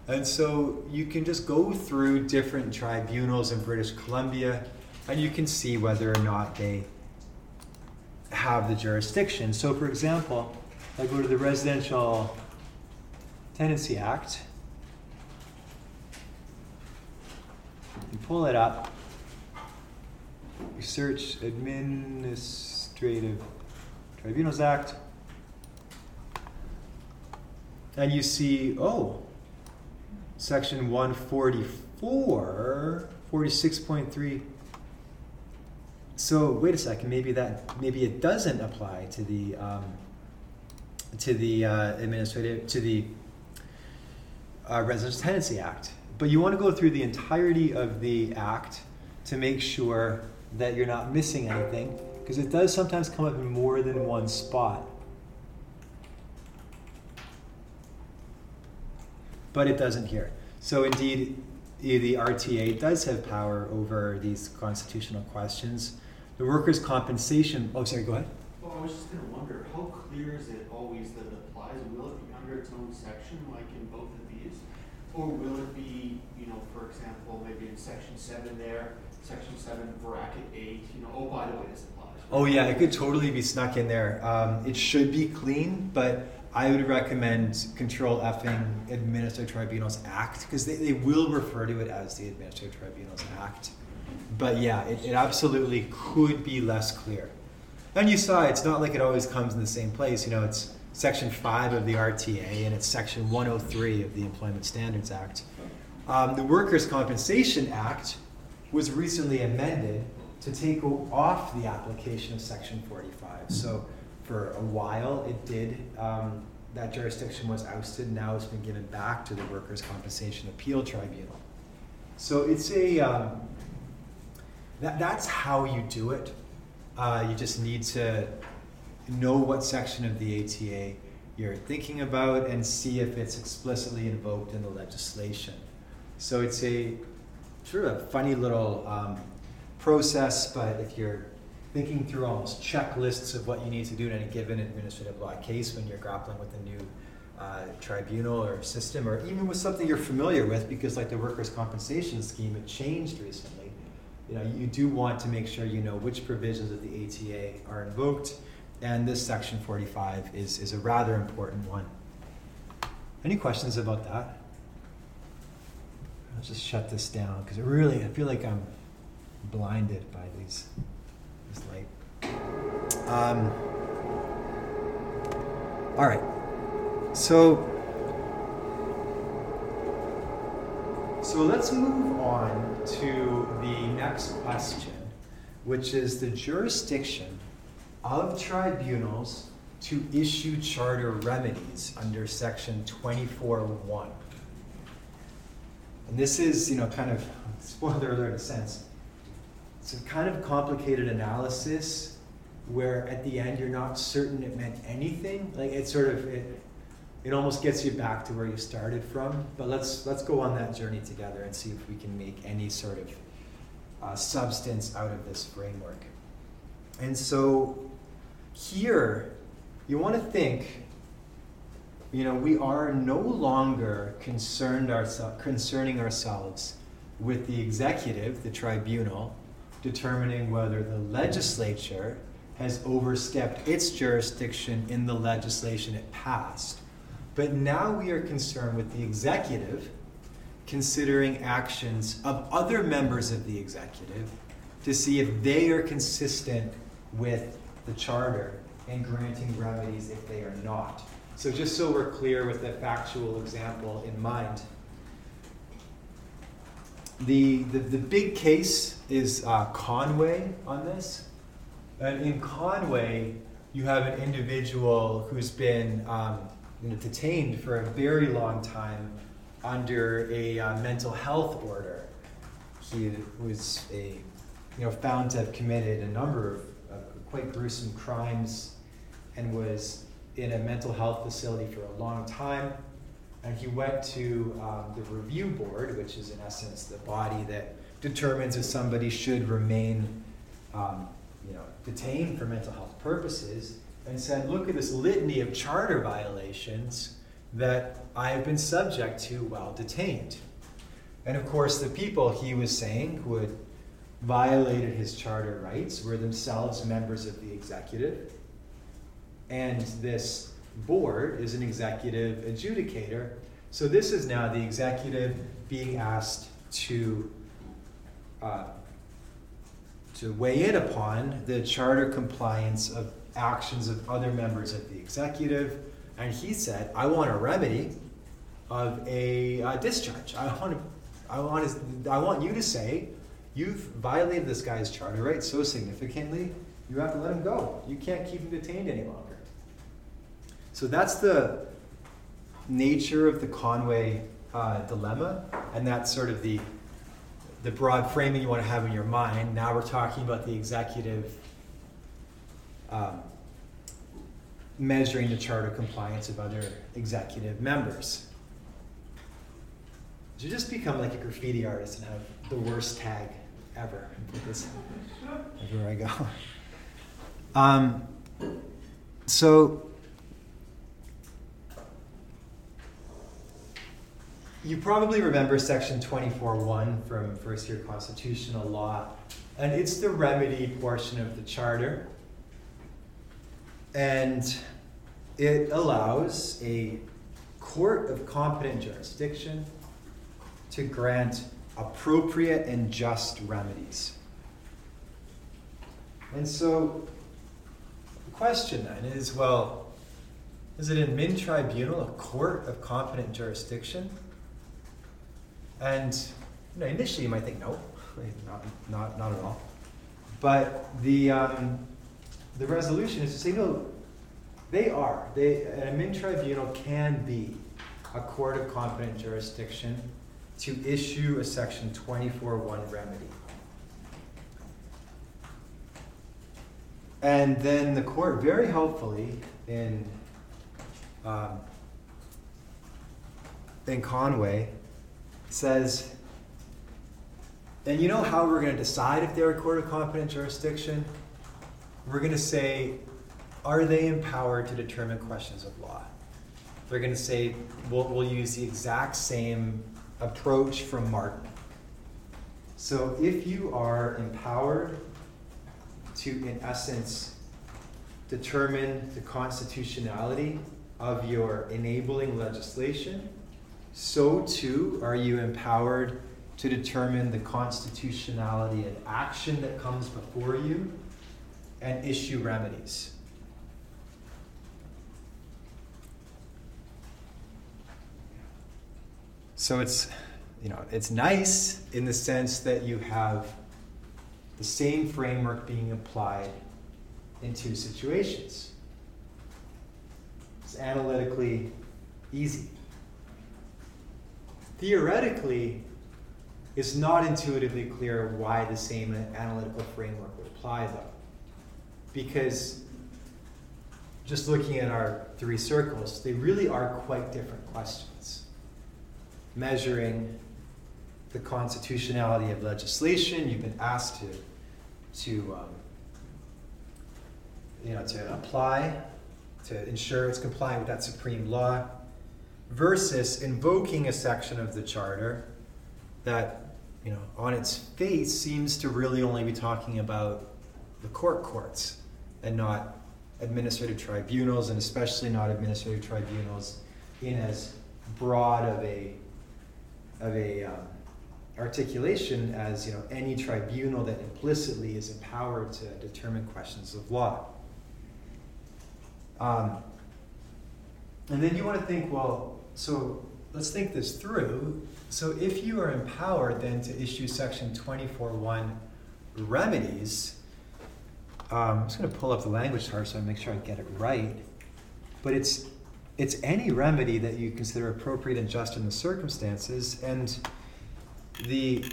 And so you can just go through different tribunals in British Columbia and you can see whether or not they have the jurisdiction. So, for example, I go to the Residential Tenancy Act, you pull it up, you search Administrative Tribunals Act, and you see, oh, section 144, 46.3. So wait a second, maybe that maybe it doesn't apply to the um, to the uh, administrative to the uh, Residential Tenancy Act. But you want to go through the entirety of the act to make sure that you're not missing anything, because it does sometimes come up in more than one spot. but it doesn't here. So indeed, the RTA does have power over these constitutional questions. The workers' compensation. Oh, sorry. Go ahead. Well, I was just going to wonder, how clear is it always that it applies? Will it be under its own section, like in both of these, or will it be, you know, for example, maybe in section seven there, section seven bracket eight, you know, oh by the way, this. Oh yeah, it could totally be snuck in there. Um, it should be clean, but I would recommend Control Fing Administrative Tribunals Act because they, they will refer to it as the Administrative Tribunals Act. But yeah, it, it absolutely could be less clear. And you saw it's not like it always comes in the same place. You know, it's Section 5 of the RTA and it's Section 103 of the Employment Standards Act. Um, the Workers' Compensation Act was recently amended to take off the application of Section 45. So for a while it did um, that jurisdiction was ousted now it's been given back to the workers compensation appeal tribunal so it's a um, that, that's how you do it uh, you just need to know what section of the ata you're thinking about and see if it's explicitly invoked in the legislation. So it's a sort of a funny little um, process, but if you're thinking through almost checklists of what you need to do in any given administrative law case when you're grappling with a new uh, tribunal or system, or even with something you're familiar with, because like the workers' compensation scheme, it changed recently. You know, you do want to make sure you know which provisions of the ATA are invoked, and this section 45 is, is a rather important one. Any questions about that? I'll just shut this down because it really, I feel like I'm blinded by these this light. Um, all right. So, so let's move on to the next question, which is the jurisdiction of tribunals to issue charter remedies under section 24.1. And this is, you know, kind of spoiler alert in a sense. It's a kind of complicated analysis where at the end you're not certain it meant anything. Like it sort of it, it almost gets you back to where you started from. But let's let's go on that journey together and see if we can make any sort of uh, substance out of this framework. And so here, you want to think. You know, we are no longer concerned ourselves concerning ourselves with the executive, the tribunal, determining whether the legislature has overstepped its jurisdiction in the legislation it passed. But now we are concerned with the executive considering actions of other members of the executive to see if they are consistent with the charter and granting remedies if they are not. So, just so we're clear with the factual example in mind, the, the, the big case is uh, Conway on this. And in Conway, you have an individual who's been um, you know, detained for a very long time under a uh, mental health order. He was a, you know, found to have committed a number of, of quite gruesome crimes and was in a mental health facility for a long time and he went to um, the review board, which is in essence the body that determines if somebody should remain, um, you know, detained for mental health purposes, and said, "Look at this litany of charter violations that I have been subject to while detained." And of course, the people he was saying who had violated his charter rights were themselves members of the executive, and this board is an executive adjudicator. So this is now the executive being asked to uh, to weigh in upon the charter compliance of actions of other members of the executive. And he said, "I want a remedy of a uh, discharge. I want to, I want I want you to say." You've violated this guy's charter rights so significantly, you have to let him go. You can't keep him detained any longer. So that's the nature of the Conway uh, dilemma, and that's sort of the the broad framing you want to have in your mind. Now we're talking about the executive um, measuring the charter compliance of other executive members. You just become like a graffiti artist and have the worst tag ever put this everywhere I go. Um, so You probably remember section 24.1 from first year constitutional law, and it's the remedy portion of the charter. And it allows a court of competent jurisdiction to grant appropriate and just remedies. And so the question then is well, is it in min tribunal, a court of competent jurisdiction? And you know, initially you might think, no, not, not, not at all. But the, um, the resolution is to say, no, they are. They, a admin tribunal can be a court of competent jurisdiction to issue a section 24-1 remedy. And then the court very helpfully in um, in Conway says, and you know how we're going to decide if they're a court of competent jurisdiction? We're going to say, are they empowered to determine questions of law? They're going to say, we'll, we'll use the exact same approach from Martin. So if you are empowered to, in essence, determine the constitutionality of your enabling legislation, so too are you empowered to determine the constitutionality of action that comes before you and issue remedies. So it's you know it's nice in the sense that you have the same framework being applied in two situations. It's analytically easy. Theoretically, it's not intuitively clear why the same analytical framework would apply, though. Because just looking at our three circles, they really are quite different questions. Measuring the constitutionality of legislation, you've been asked to, to um, you know, to apply, to ensure it's complying with that supreme law, versus invoking a section of the charter that, you know, on its face seems to really only be talking about the court courts and not administrative tribunals, and especially not administrative tribunals in as broad of a of a um, articulation as you know any tribunal that implicitly is empowered to determine questions of law. Um, and then you want to think, well, so let's think this through. So if you are empowered then to issue Section 24.1 remedies, um, I'm just going to pull up the language chart so I make sure I get it right. But it's it's any remedy that you consider appropriate and just in the circumstances, and the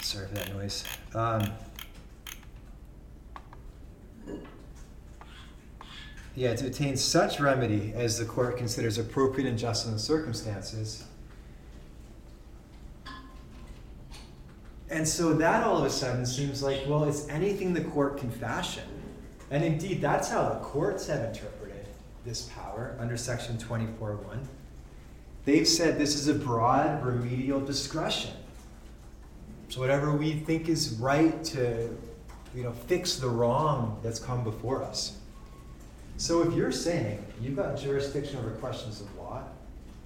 sorry for that noise. Um, yeah, to obtain such remedy as the court considers appropriate and just in the circumstances. And so that all of a sudden seems like, well, it's anything the court can fashion. And indeed, that's how the courts have interpreted this power under Section 24.1. They've said this is a broad remedial discretion. So whatever we think is right to you know, fix the wrong that's come before us. So if you're saying you've got jurisdiction over questions of law,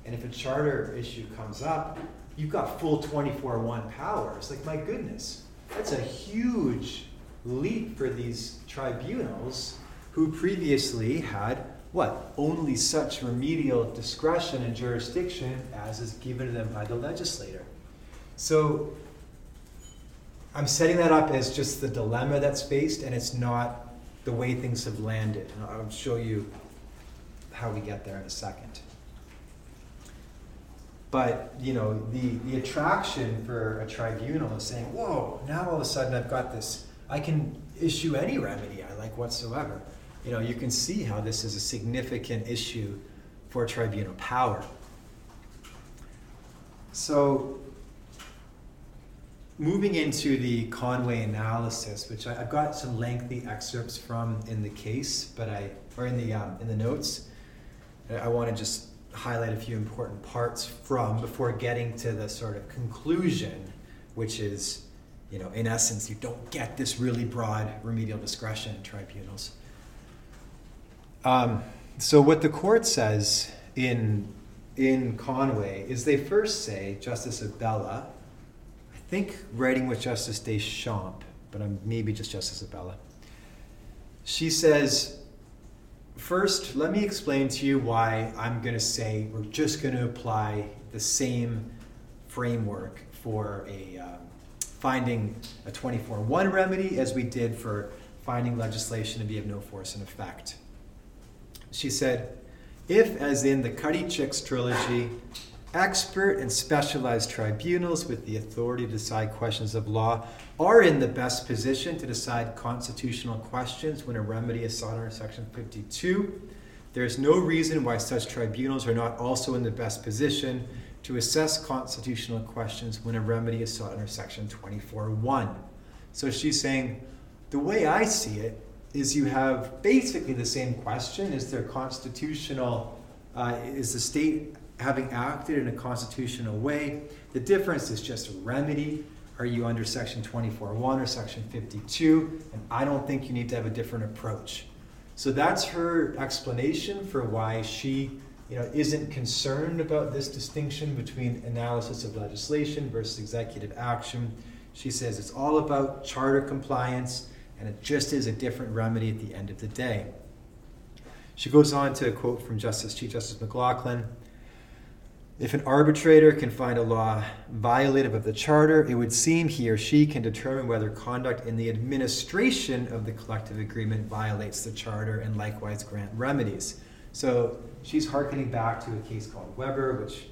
and if a charter issue comes up, you've got full 24-1 powers. Like, my goodness, that's a huge leap for these tribunals who previously had what? Only such remedial discretion and jurisdiction as is given to them by the legislator. So I'm setting that up as just the dilemma that's faced, and it's not the way things have landed. And I'll show you how we get there in a second. But you know, the, the attraction for a tribunal is saying, whoa, now all of a sudden I've got this, I can issue any remedy I like whatsoever. You know, you can see how this is a significant issue for tribunal power. So moving into the Conway analysis, which I, have got some lengthy excerpts from in the case, but I or in the um, in the notes, I want to just highlight a few important parts from before getting to the sort of conclusion, which is, you know, in essence, you don't get this really broad remedial discretion in tribunals. Um, so what the court says in in Conway is they first say Justice Abella think writing with Justice Deschamps, but I'm maybe just Justice Abella. She says, First, let me explain to you why I'm going to say we're just going to apply the same framework for a um, finding a 24-1 remedy as we did for finding legislation to be of no force and effect. She said, if, as in the Cuddy Chicks trilogy, expert and specialized tribunals with the authority to decide questions of law are in the best position to decide constitutional questions when a remedy is sought under Section 52. There is no reason why such tribunals are not also in the best position to assess constitutional questions when a remedy is sought under Section 24.1. So she's saying, the way I see it is you have basically the same question is there constitutional, uh, is the state having acted in a constitutional way? The difference is just a remedy. Are you under Section 24.1 or Section 52? And I don't think you need to have a different approach. So that's her explanation for why she you know, isn't concerned about this distinction between analysis of legislation versus executive action. She says it's all about charter compliance and it just is a different remedy at the end of the day. She goes on to a quote from Justice Chief Justice McLachlin if an arbitrator can find a law violative of the charter, it would seem he or she can determine whether conduct in the administration of the collective agreement violates the charter and likewise grant remedies. So she's harkening back to a case called Weber, which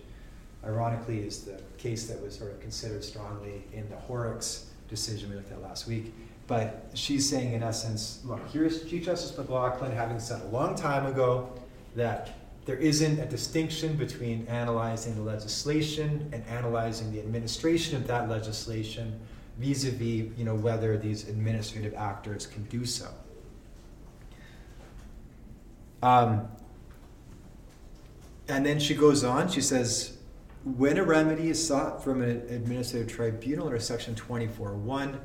ironically is the case that was sort of considered strongly in the Horrocks decision we looked at last week. But she's saying, in essence, look, here's Chief Justice McLachlin having said a long time ago that there isn't a distinction between analyzing the legislation and analyzing the administration of that legislation vis-a-vis you know whether these administrative actors can do so. Um, and then she goes on she says when a remedy is sought from an administrative tribunal under section 24.1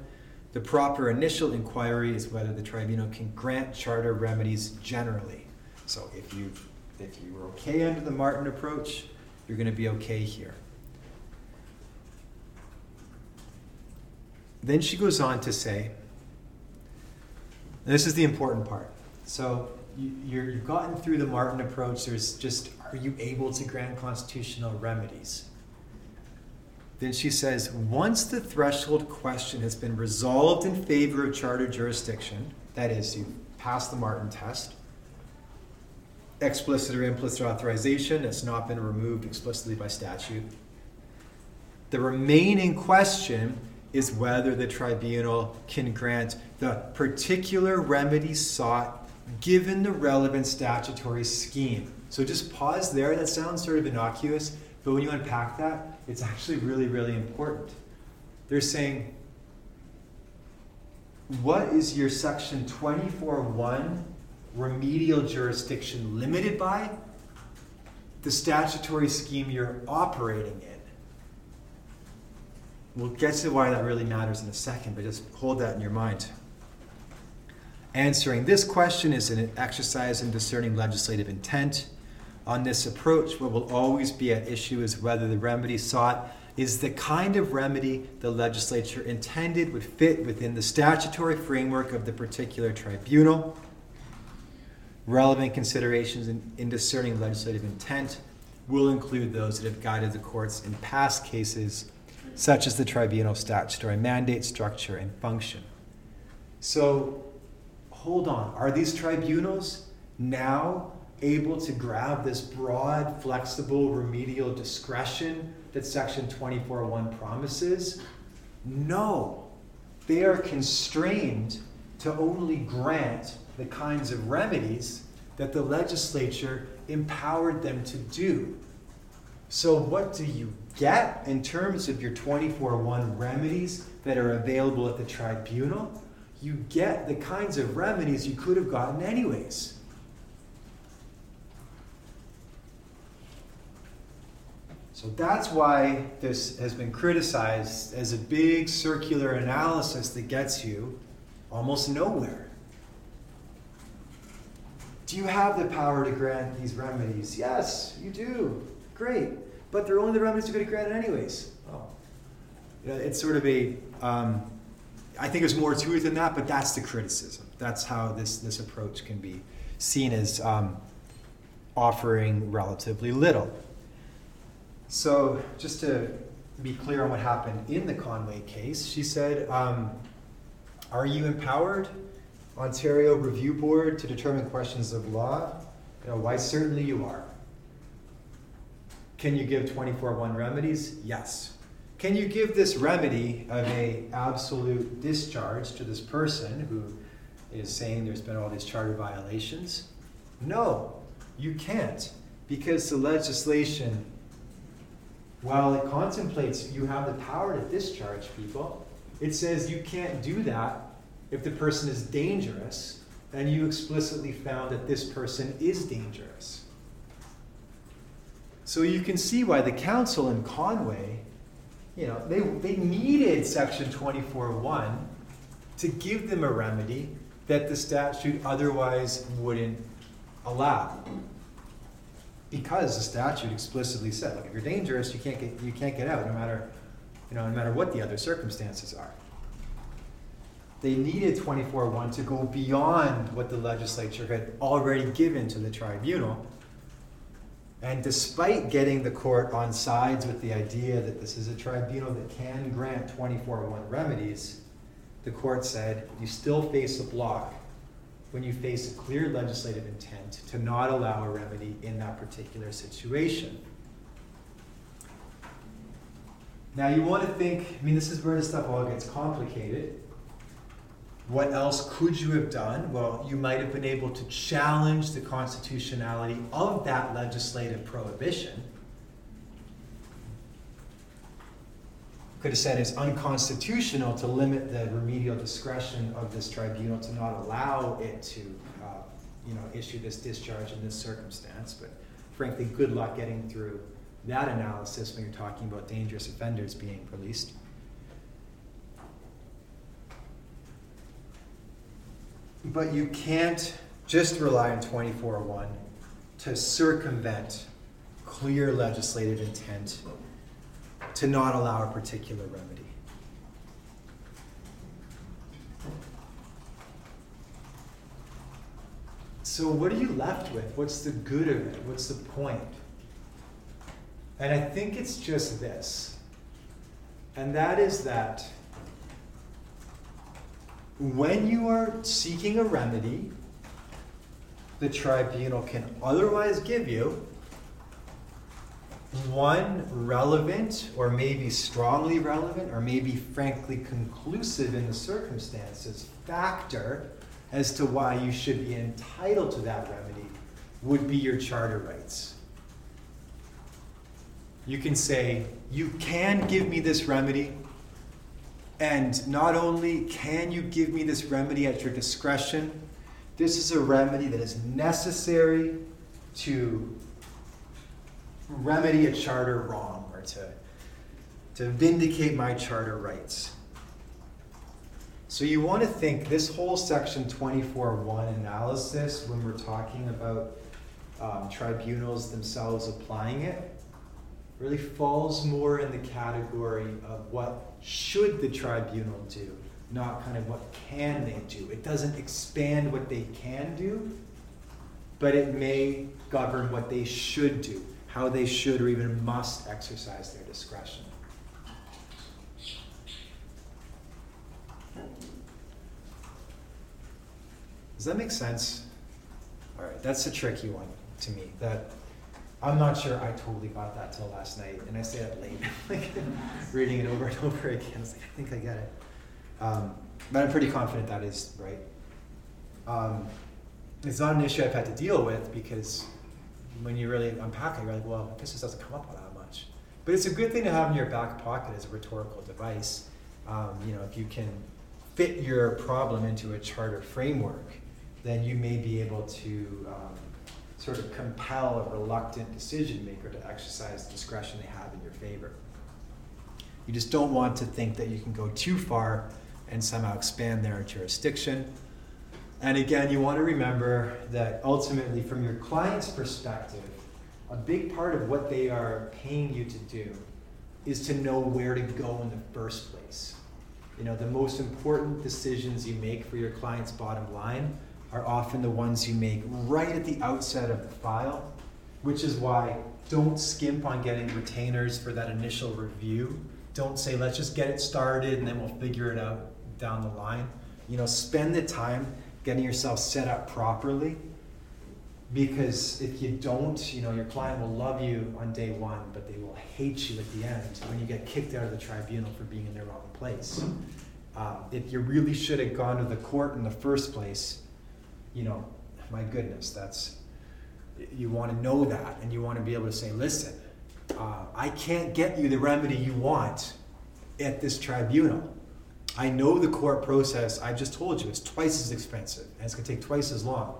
the proper initial inquiry is whether the tribunal can grant charter remedies generally. So if you've if you were okay under the Martin approach, you're going to be okay here. Then she goes on to say, this is the important part. So you, have gotten through the Martin approach. There's just, are you able to grant constitutional remedies? Then she says, once the threshold question has been resolved in favor of charter jurisdiction, that is, you pass the Martin test, explicit or implicit authorization has not been removed explicitly by statute. The remaining question is whether the tribunal can grant the particular remedy sought given the relevant statutory scheme. So just pause there. That sounds sort of innocuous, but when you unpack that, it's actually really, really important. They're saying, what is your section 24.1 remedial jurisdiction limited by the statutory scheme you're operating in. We'll get to why that really matters in a second, but just hold that in your mind. Answering this question is an exercise in discerning legislative intent. On this approach, what will always be at issue is whether the remedy sought is the kind of remedy the legislature intended would fit within the statutory framework of the particular tribunal Relevant considerations in, in discerning legislative intent will include those that have guided the courts in past cases, such as the tribunal statutory mandate, structure, and function. So, hold on. Are these tribunals now able to grab this broad, flexible, remedial discretion that Section 24.1 promises? No. They are constrained to only grant the kinds of remedies that the legislature empowered them to do. So, what do you get in terms of your 24 1 remedies that are available at the tribunal? You get the kinds of remedies you could have gotten anyways. So that's why this has been criticized as a big circular analysis that gets you almost nowhere. Do you have the power to grant these remedies? Yes, you do. Great. But they're only the remedies you're going to grant anyways. Oh. You know, it's sort of a. Um, I think there's more to it than that, but that's the criticism. That's how this, this approach can be seen as um, offering relatively little. So, just to be clear on what happened in the Conway case, she said, um, Are you empowered Ontario Review Board to determine questions of law? You know, why certainly you are. Can you give 24-1 remedies? Yes. Can you give this remedy of a absolute discharge to this person who is saying there's been all these charter violations? No. You can't, because the legislation, while it contemplates you have the power to discharge people, it says you can't do that if the person is dangerous and you explicitly found that this person is dangerous. So you can see why the counsel in Conway, you know, they, they needed section 24.1 to give them a remedy that the statute otherwise wouldn't allow. Because the statute explicitly said, look, if you're dangerous, you can't get, you can't get out no matter, you know, no matter what the other circumstances are. They needed 24.1 to go beyond what the legislature had already given to the tribunal. And despite getting the court on sides with the idea that this is a tribunal that can grant 24.1 remedies, the court said you still face a block when you face a clear legislative intent to not allow a remedy in that particular situation. Now, you want to think, I mean, this is where the stuff all gets complicated. What else could you have done? Well, you might have been able to challenge the constitutionality of that legislative prohibition could have said it's unconstitutional to limit the remedial discretion of this tribunal to not allow it to, uh, you know, issue this discharge in this circumstance. But frankly, good luck getting through that analysis when you're talking about dangerous offenders being released. But you can't just rely on 24.1 to circumvent clear legislative intent to not allow a particular remedy. So, what are you left with? What's the good of it? What's the point? And I think it's just this. And that is that when you are seeking a remedy, the tribunal can otherwise give you one relevant or maybe strongly relevant or maybe frankly conclusive in the circumstances factor as to why you should be entitled to that remedy would be your charter rights. You can say, You can give me this remedy, and not only can you give me this remedy at your discretion, this is a remedy that is necessary to remedy a charter wrong or to, to vindicate my charter rights. So you want to think this whole section 24.1 analysis when we're talking about um, tribunals themselves applying it really falls more in the category of what should the tribunal do, not kind of what can they do. It doesn't expand what they can do, but it may govern what they should do how they should or even must exercise their discretion. Does that make sense? All right, that's a tricky one to me. That I'm not sure I totally got that till last night, and I stayed up late, like reading it over and over again. I was like, I think I get it, um, but I'm pretty confident that is right. Um, it's not an issue I've had to deal with because when you really unpack it, you're like, well, this doesn't come up that much. But it's a good thing to have in your back pocket as a rhetorical device. Um, you know, if you can fit your problem into a charter framework, then you may be able to um, sort of compel a reluctant decision maker to exercise the discretion they have in your favor. You just don't want to think that you can go too far and somehow expand their jurisdiction and again, you want to remember that ultimately, from your client's perspective, a big part of what they are paying you to do is to know where to go in the first place. You know, the most important decisions you make for your client's bottom line are often the ones you make right at the outset of the file, which is why don't skimp on getting retainers for that initial review. Don't say, let's just get it started and then we'll figure it out down the line. You know, spend the time getting yourself set up properly. Because if you don't, you know, your client will love you on day one, but they will hate you at the end when you get kicked out of the tribunal for being in the wrong place. Um, if you really should have gone to the court in the first place, you know, my goodness, that's you want to know that and you want to be able to say, listen, uh, I can't get you the remedy you want at this tribunal. I know the court process, I just told you, it's twice as expensive and it's going to take twice as long.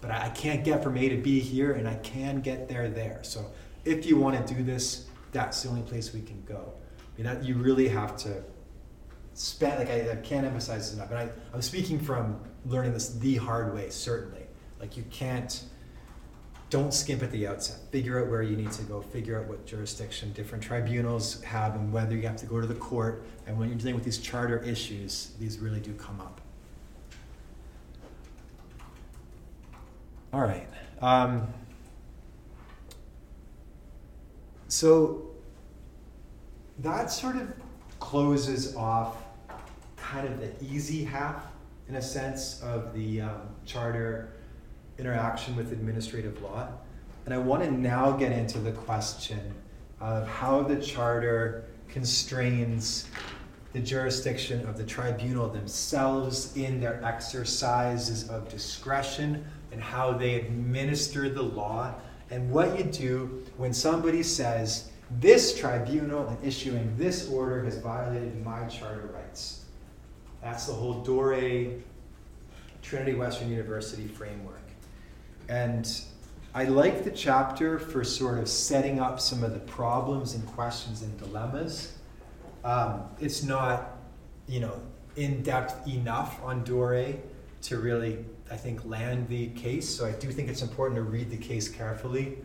But I can't get from A to B here and I can get there there. So if you want to do this, that's the only place we can go. You know, you really have to spend, like I, I can't emphasize this enough. And I, I'm speaking from learning this the hard way, certainly. Like you can't, don't skimp at the outset. Figure out where you need to go. Figure out what jurisdiction different tribunals have and whether you have to go to the court. And when you're dealing with these charter issues, these really do come up. All right. Um, so that sort of closes off kind of the easy half, in a sense, of the um, charter interaction with administrative law. And I want to now get into the question of how the charter constrains the jurisdiction of the tribunal themselves in their exercises of discretion and how they administer the law and what you do when somebody says, This tribunal in issuing this order has violated my charter rights. That's the whole Dore Trinity Western University framework. And I like the chapter for sort of setting up some of the problems and questions and dilemmas. Um, it's not, you know, in depth enough on Dore to really, I think, land the case. So I do think it's important to read the case carefully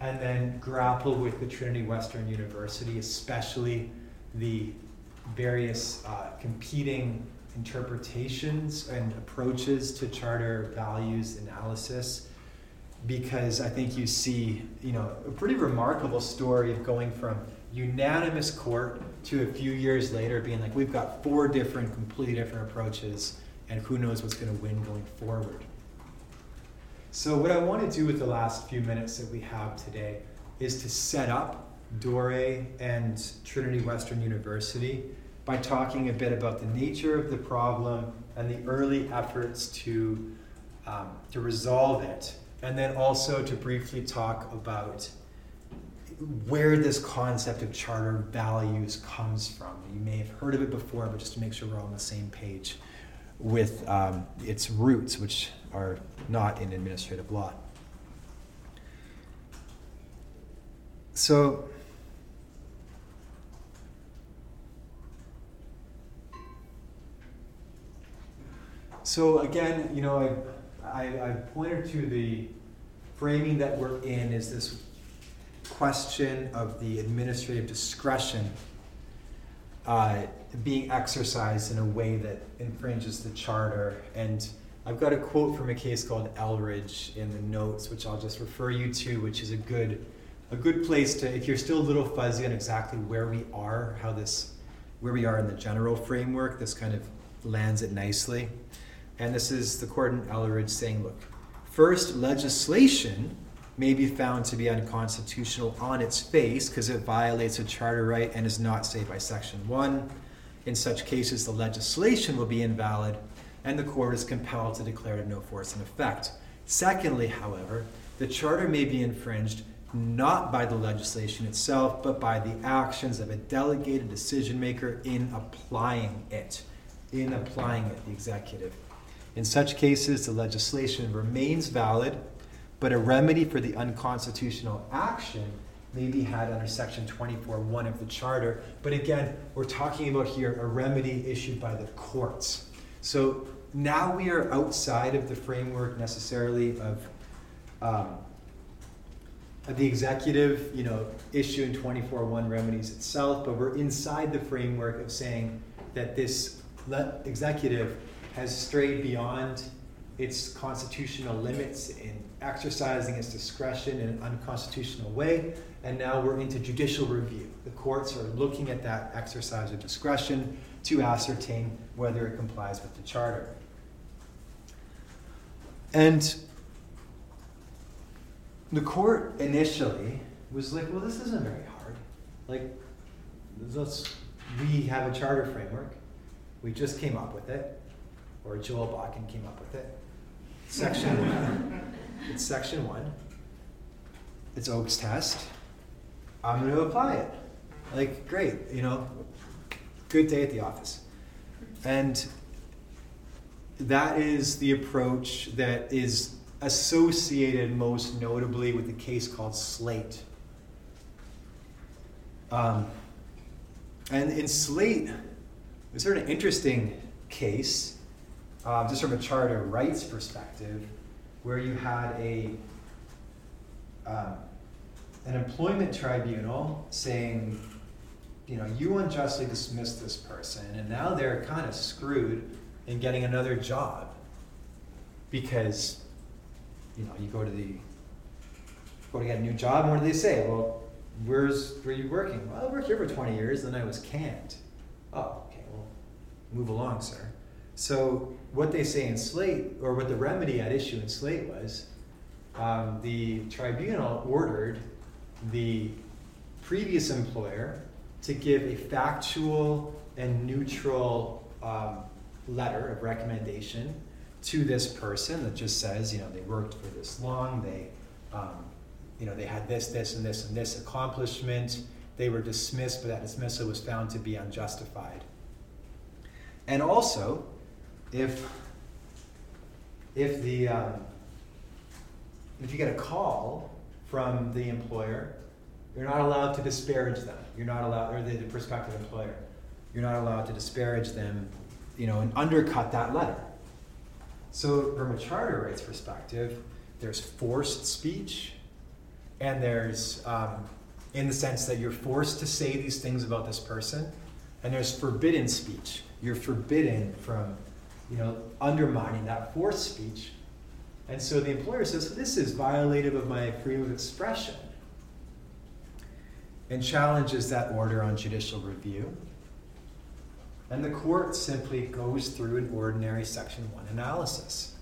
and then grapple with the Trinity Western University, especially the various uh, competing interpretations and approaches to charter values analysis because I think you see, you know, a pretty remarkable story of going from unanimous court to a few years later being like, we've got four different, completely different approaches, and who knows what's going to win going forward. So, what I want to do with the last few minutes that we have today is to set up Dore and Trinity Western University by talking a bit about the nature of the problem and the early efforts to, um, to resolve it and then also to briefly talk about where this concept of charter values comes from. You may have heard of it before, but just to make sure we're all on the same page with um, its roots, which are not in administrative law. So, so again, you know, I I, I pointed to the framing that we're in is this question of the administrative discretion uh, being exercised in a way that infringes the charter. And I've got a quote from a case called Eldridge in the notes, which I'll just refer you to, which is a good a good place to if you're still a little fuzzy on exactly where we are, how this where we are in the general framework, this kind of lands it nicely. And this is the court in Eldridge saying, look, first, legislation may be found to be unconstitutional on its face because it violates a charter right and is not saved by Section 1. In such cases, the legislation will be invalid and the court is compelled to declare it no force and effect. Secondly, however, the charter may be infringed not by the legislation itself, but by the actions of a delegated decision maker in applying it. In applying it, the executive. In such cases, the legislation remains valid, but a remedy for the unconstitutional action may be had under Section 24.1 of the Charter. But again, we're talking about here a remedy issued by the courts. So now we are outside of the framework necessarily of, um, of the executive, you know, issuing 24.1 remedies itself, but we're inside the framework of saying that this executive has strayed beyond its constitutional limits in exercising its discretion in an unconstitutional way, and now we're into judicial review. The courts are looking at that exercise of discretion to ascertain whether it complies with the charter. And the court initially was like, well, this isn't very hard. Like, let's, we have a charter framework. We just came up with it or Joel Bakan came up with it. Section one. It's section one. it's Oakes test. I'm going to apply it. Like, great, you know, good day at the office. And that is the approach that is associated most notably with the case called Slaight. Um, and in Slaight, it's sort of an interesting case, uh, just from a charter rights perspective, where you had a um, an employment tribunal saying, you know, you unjustly dismissed this person, and now they're kind of screwed in getting another job because, you know, you go to the go to get a new job, and what do they say? Well, where's where are you working? Well, I worked here for 20 years, then I was canned. Oh, okay, well, move along, sir. So what they say in Slaight, or what the remedy at issue in Slaight was, um, the tribunal ordered the previous employer to give a factual and neutral um, letter of recommendation to this person that just says, you know, they worked for this long, they, um, you know, they had this, this, and this, and this accomplishment. They were dismissed, but that dismissal was found to be unjustified. And also, if if the um, if you get a call from the employer, you're not allowed to disparage them. You're not allowed, or the, the prospective employer, you're not allowed to disparage them, you know, and undercut that letter. So, from a charter rights perspective, there's forced speech, and there's, um, in the sense that you're forced to say these things about this person, and there's forbidden speech. You're forbidden from, you know, undermining that forced speech and so the employer says, This is violative of my freedom of expression, and challenges that order on judicial review. And the court simply goes through an ordinary Section 1 analysis.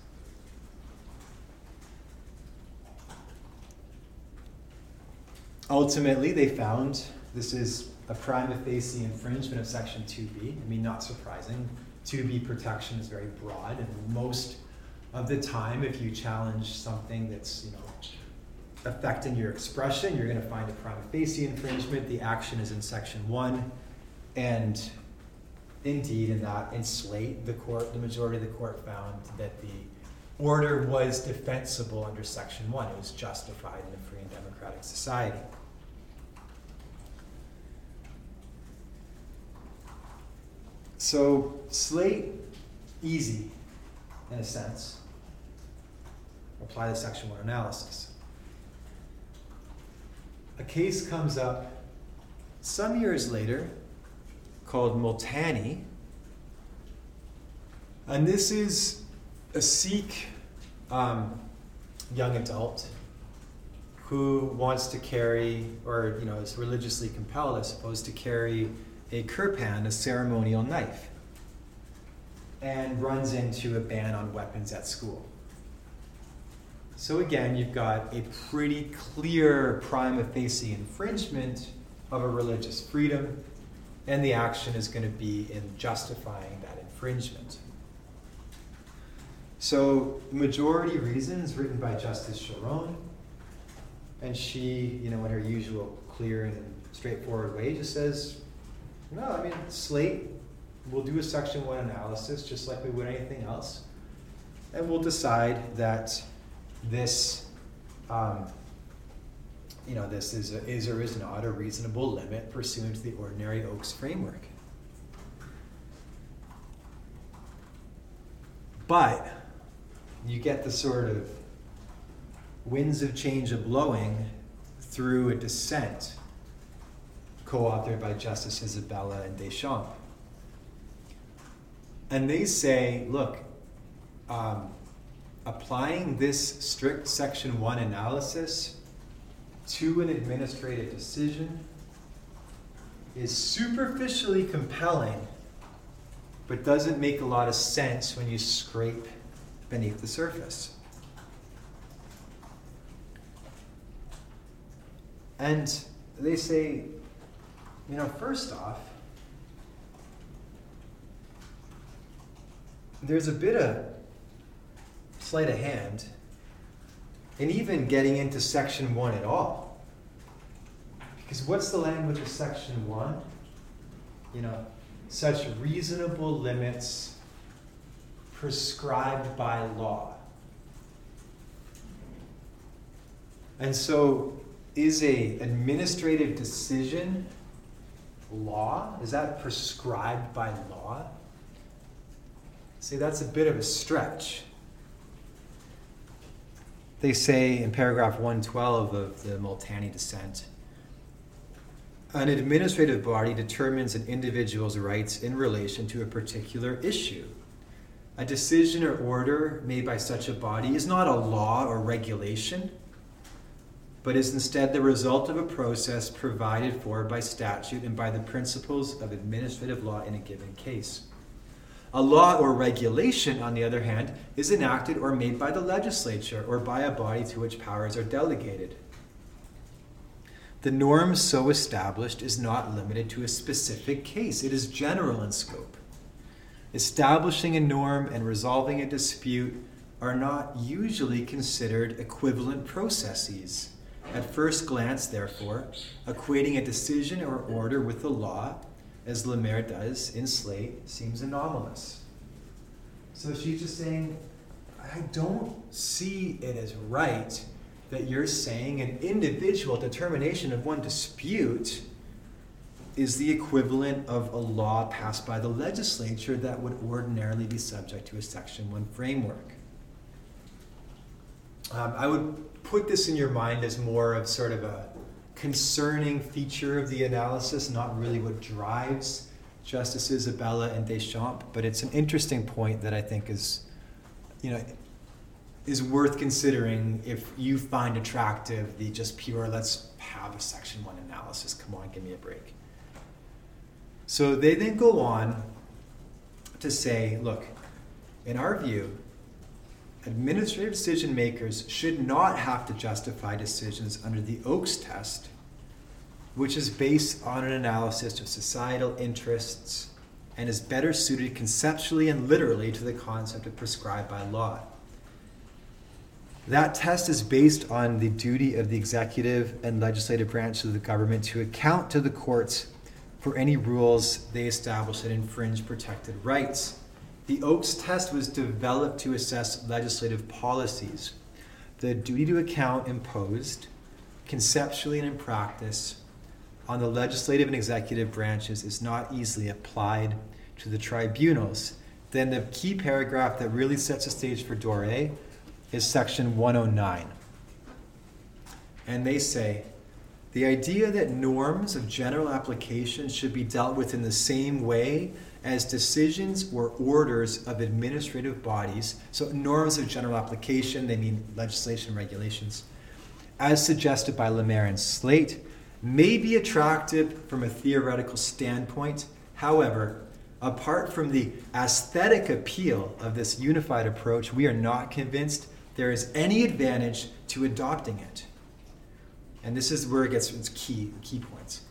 Ultimately, they found this is a prima facie infringement of Section 2B. I mean, not surprising. 2B protection is very broad, and most of the time, if you challenge something that's, you know, affecting your expression, you're going to find a prima facie infringement. The action is in section one. And indeed, in that, in Slaight, the court, the majority of the court found that the order was defensible under section one. It was justified in a free and democratic society. So, Slaight, easy in a sense apply the Section 1 analysis. A case comes up some years later called Multani. And this is a Sikh um, young adult who wants to carry, or you know, is religiously compelled, I suppose, to carry a kirpan, a ceremonial knife, and runs into a ban on weapons at school. So again, you've got a pretty clear prima facie infringement of a religious freedom, and the action is going to be in justifying that infringement. So, majority reasons written by Justice Charron, and she, you know, in her usual clear and straightforward way, just says, no, I mean, Slaight, we'll do a Section 1 analysis just like we would anything else, and we'll decide that this, um, you know, this is, a, is or is not a reasonable limit pursuant to the ordinary Oakes framework. But you get the sort of winds of change a blowing through a dissent co-authored by Justices Abella and Deschamps. And they say, look, um, applying this strict Section 1 analysis to an administrative decision is superficially compelling, but doesn't make a lot of sense when you scrape beneath the surface. And they say, you know, first off, there's a bit of sleight of hand and even getting into section one at all. Because what's the language of section one? You know, such reasonable limits prescribed by law. And so, is a administrative decision law? Is that prescribed by law? See, that's a bit of a stretch. They say in paragraph 112 of the Multani dissent an administrative body determines an individual's rights in relation to a particular issue. A decision or order made by such a body is not a law or regulation, but is instead the result of a process provided for by statute and by the principles of administrative law in a given case. A law or regulation, on the other hand, is enacted or made by the legislature or by a body to which powers are delegated. The norm so established is not limited to a specific case, it is general in scope. Establishing a norm and resolving a dispute are not usually considered equivalent processes. At first glance, therefore, equating a decision or order with the law, as Lamer does in Slaight, seems anomalous. So she's just saying, I don't see it as right that you're saying an individual determination of one dispute is the equivalent of a law passed by the legislature that would ordinarily be subject to a Section 1 framework. Um, I would put this in your mind as more of sort of a concerning feature of the analysis, not really what drives Justices Abella and Deschamps, but it's an interesting point that I think is, you know, is worth considering if you find attractive the just pure let's have a section one analysis. Come on give me a break. So they then go on to say look in our view administrative decision makers should not have to justify decisions under the oakes test which is based on an analysis of societal interests and is better suited conceptually and literally to the concept of prescribed by law that test is based on the duty of the executive and legislative branches of the government to account to the courts for any rules they establish that infringe protected rights. The Oakes test was developed to assess legislative policies. The duty to account imposed, conceptually and in practice, on the legislative and executive branches is not easily applied to the tribunals. Then the key paragraph that really sets the stage for Doré is section 109. And they say the idea that norms of general application should be dealt with in the same way as decisions or orders of administrative bodies. So, norms of general application, they mean legislation, regulations, as suggested by Lamer and Slaight, may be attractive from a theoretical standpoint. However, apart from the aesthetic appeal of this unified approach, we are not convinced there is any advantage to adopting it. And this is where it gets its key, key points.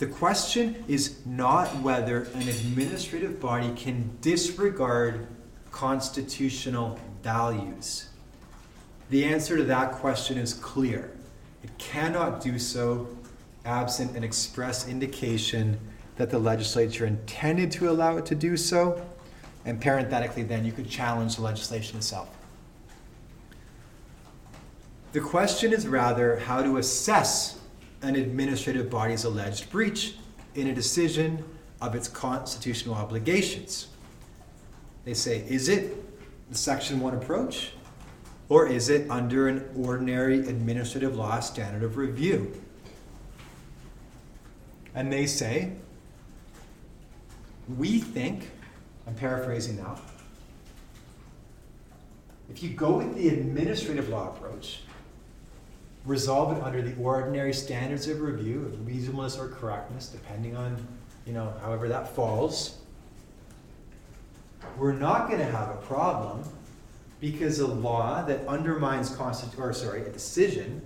The question is not whether an administrative body can disregard constitutional values. The answer to that question is clear. It cannot do so absent an express indication that the legislature intended to allow it to do so. And parenthetically, then, you could challenge the legislation itself. The question is rather how to assess an administrative body's alleged breach in a decision of its constitutional obligations. They say, is it the Section 1 approach, or is it under an ordinary administrative law standard of review? And they say, we think, I'm paraphrasing now, if you go with the administrative law approach, resolve it under the ordinary standards of review of reasonableness or correctness, depending on, you know, however that falls, we're not going to have a problem because a law that undermines constitu- or sorry, a decision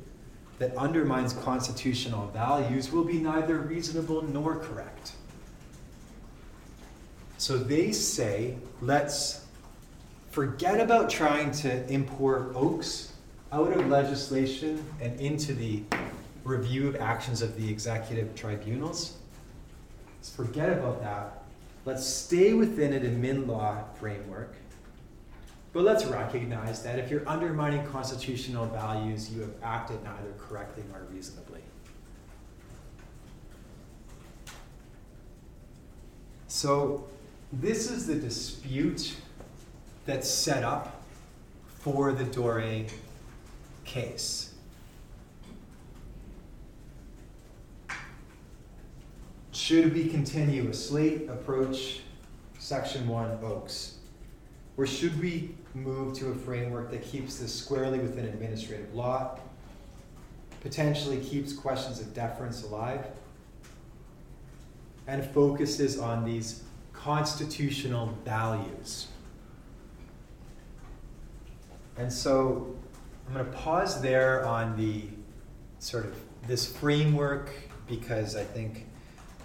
that undermines constitutional values will be neither reasonable nor correct. So they say, let's forget about trying to import Oakes out of legislation and into the review of actions of the executive tribunals. Let's forget about that. Let's stay within an admin law framework. But let's recognize that if you're undermining constitutional values, you have acted neither correctly nor reasonably. So, this is the dispute that's set up for the Dore case. Should we Slaight approach, section one, Oakes? Or should we move to a framework that keeps this squarely within administrative law, potentially keeps questions of deference alive, and focuses on these constitutional values? And so I'm going to pause there on the sort of this framework because I think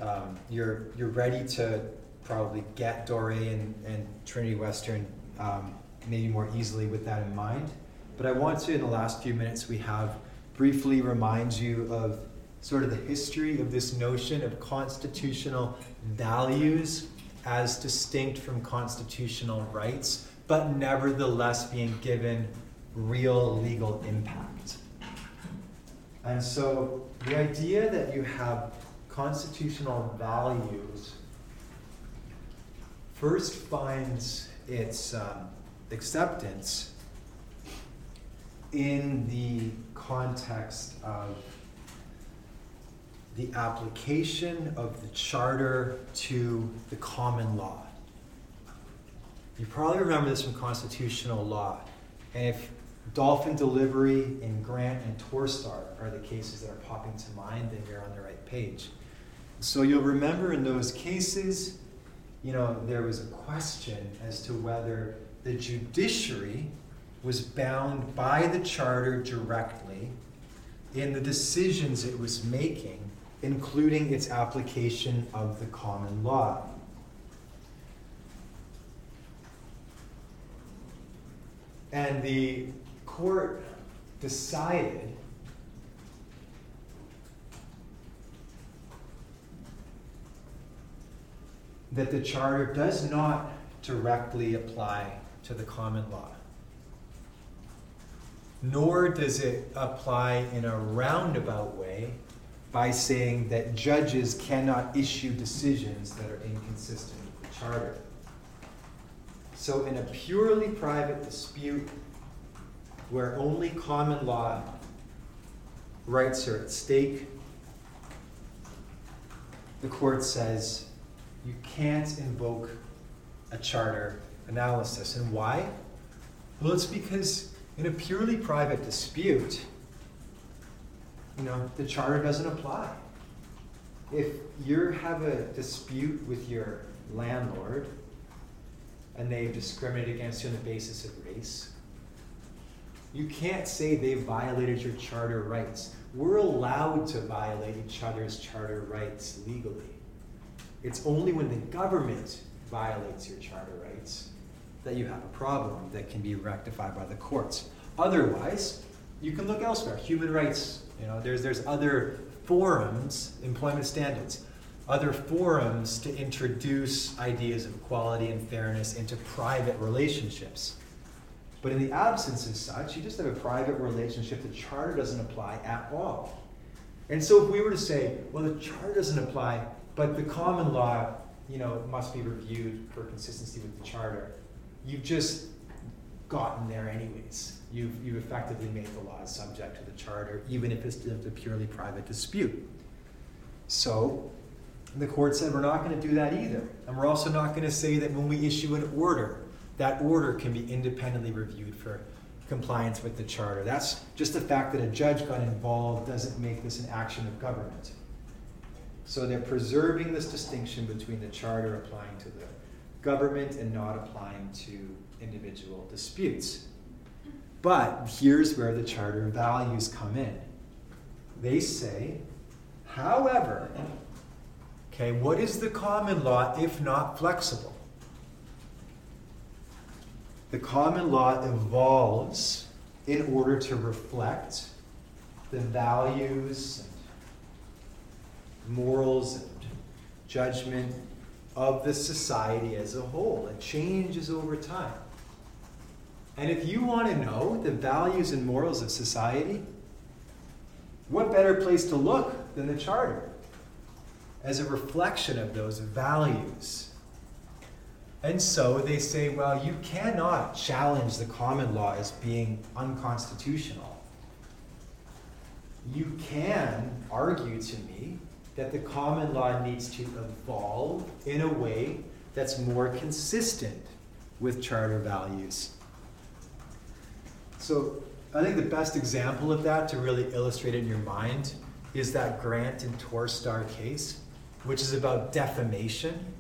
um, you're you're ready to probably get Dore and, and Trinity Western um, maybe more easily with that in mind. But I want to, in the last few minutes we have, briefly remind you of sort of the history of this notion of constitutional values as distinct from constitutional rights, but nevertheless being given real legal impact. And so the idea that you have constitutional values first finds its um, acceptance in the context of the application of the charter to the common law. You probably remember this from constitutional law. And if Dolphin Delivery and Grant and Torstar are the cases that are popping to mind, then you're on the right page. So you'll remember in those cases, you know, there was a question as to whether the judiciary was bound by the charter directly in the decisions it was making, including its application of the common law. And the court decided that the charter does not directly apply to the common law, nor does it apply in a roundabout way by saying that judges cannot issue decisions that are inconsistent with the charter. So, in a purely private dispute where only common law rights are at stake, the court says you can't invoke a charter analysis. And why? Well, it's because in a purely private dispute, you know, the charter doesn't apply. If you have a dispute with your landlord and they discriminate against you on the basis of race, you can't say they violated your charter rights. We're allowed to violate each other's charter rights legally. It's only when the government violates your charter rights that you have a problem that can be rectified by the courts. Otherwise, you can look elsewhere. Human rights, you know, there's there's other forums, employment standards, other forums to introduce ideas of equality and fairness into private relationships. But in the absence of such, you just have a private relationship. The charter doesn't apply at all. And so if we were to say, well, the charter doesn't apply, but the common law, you know, must be reviewed for consistency with the charter. You've just gotten there anyways. You've, you've effectively made the law subject to the charter, even if it's a purely private dispute. So the court said we're not going to do that either. And we're also not going to say that when we issue an order, that order can be independently reviewed for compliance with the charter. That's just the fact that a judge got involved doesn't make this an action of government. So they're preserving this distinction between the charter applying to the government and not applying to individual disputes. But here's where the charter values come in. They say, however, okay, what is the common law if not flexible? The common law evolves in order to reflect the values and morals and judgment of the society as a whole. It changes over time. And if you want to know the values and morals of society, what better place to look than the Charter as a reflection of those values? And so they say, well, you cannot challenge the common law as being unconstitutional. You can argue to me that the common law needs to evolve in a way that's more consistent with charter values. So I think the best example of that to really illustrate it in your mind is that Grant and Torstar case, which is about defamation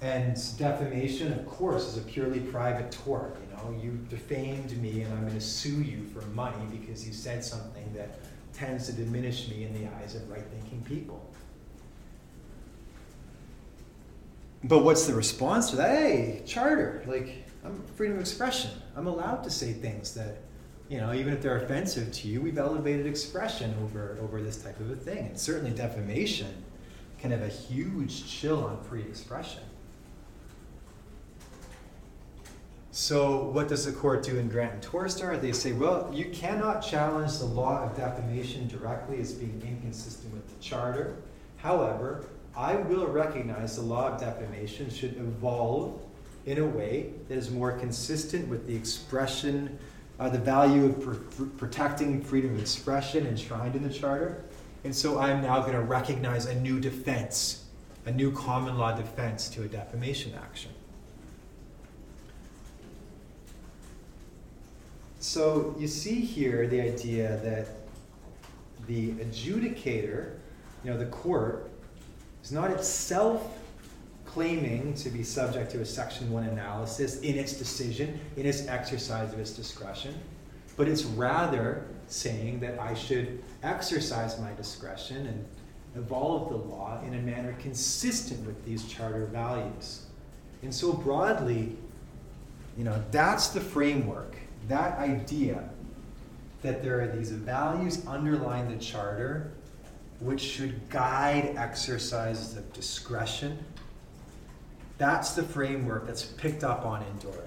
and defamation, of course, is a purely private tort. You know, you defamed me, and I'm going to sue you for money because you said something that tends to diminish me in the eyes of right-thinking people. But what's the response to that? Hey, charter, like I'm freedom of expression. I'm allowed to say things that, you know, even if they're offensive to you, we've elevated expression over over this type of a thing. And certainly defamation can have a huge chill on free expression. So, what does the court do in Grant and Torstar? They say, well, you cannot challenge the law of defamation directly as being inconsistent with the charter. However, I will recognize the law of defamation should evolve in a way that is more consistent with the expression, uh, the value of pr- protecting freedom of expression enshrined in the charter. And so I'm now going to recognize a new defense, a new common law defense to a defamation action. So you see here the idea that the adjudicator, you know, the court, is not itself claiming to be subject to a Section 1 analysis in its decision, in its exercise of its discretion, but it's rather saying that I should exercise my discretion and evolve the law in a manner consistent with these charter values. And so broadly, you know, that's the framework that idea that there are these values underlying the charter which should guide exercises of discretion. That's the framework that's picked up on in Dore.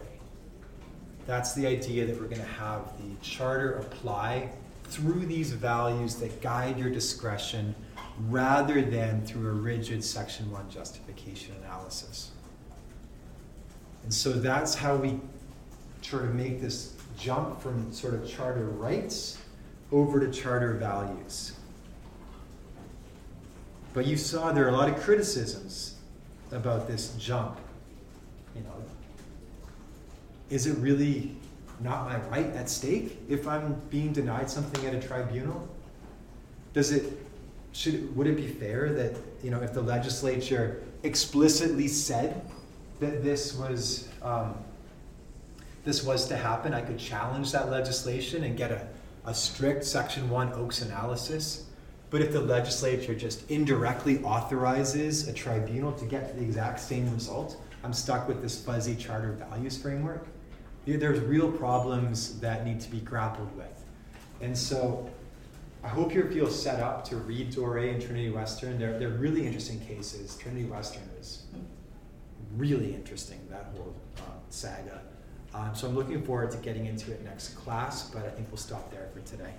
That's the idea that we're going to have the charter apply through these values that guide your discretion rather than through a rigid Section 1 justification analysis. And so that's how we sort of make this jump from sort of charter rights over to charter values. But you saw there are a lot of criticisms about this jump. You know, is it really not my right at stake if I'm being denied something at a tribunal? Does it should would it be fair that you know if the legislature explicitly said that this was um, this was to happen, I could challenge that legislation and get a, a strict Section 1 Oakes analysis. But if the legislature just indirectly authorizes a tribunal to get to the exact same result, I'm stuck with this fuzzy charter values framework. There's real problems that need to be grappled with. And so I hope you feel set up to read Dore and Trinity Western. They're, they're really interesting cases. Trinity Western is really interesting, that whole uh, saga. Um, so I'm looking forward to getting into it next class, but I think we'll stop there for today.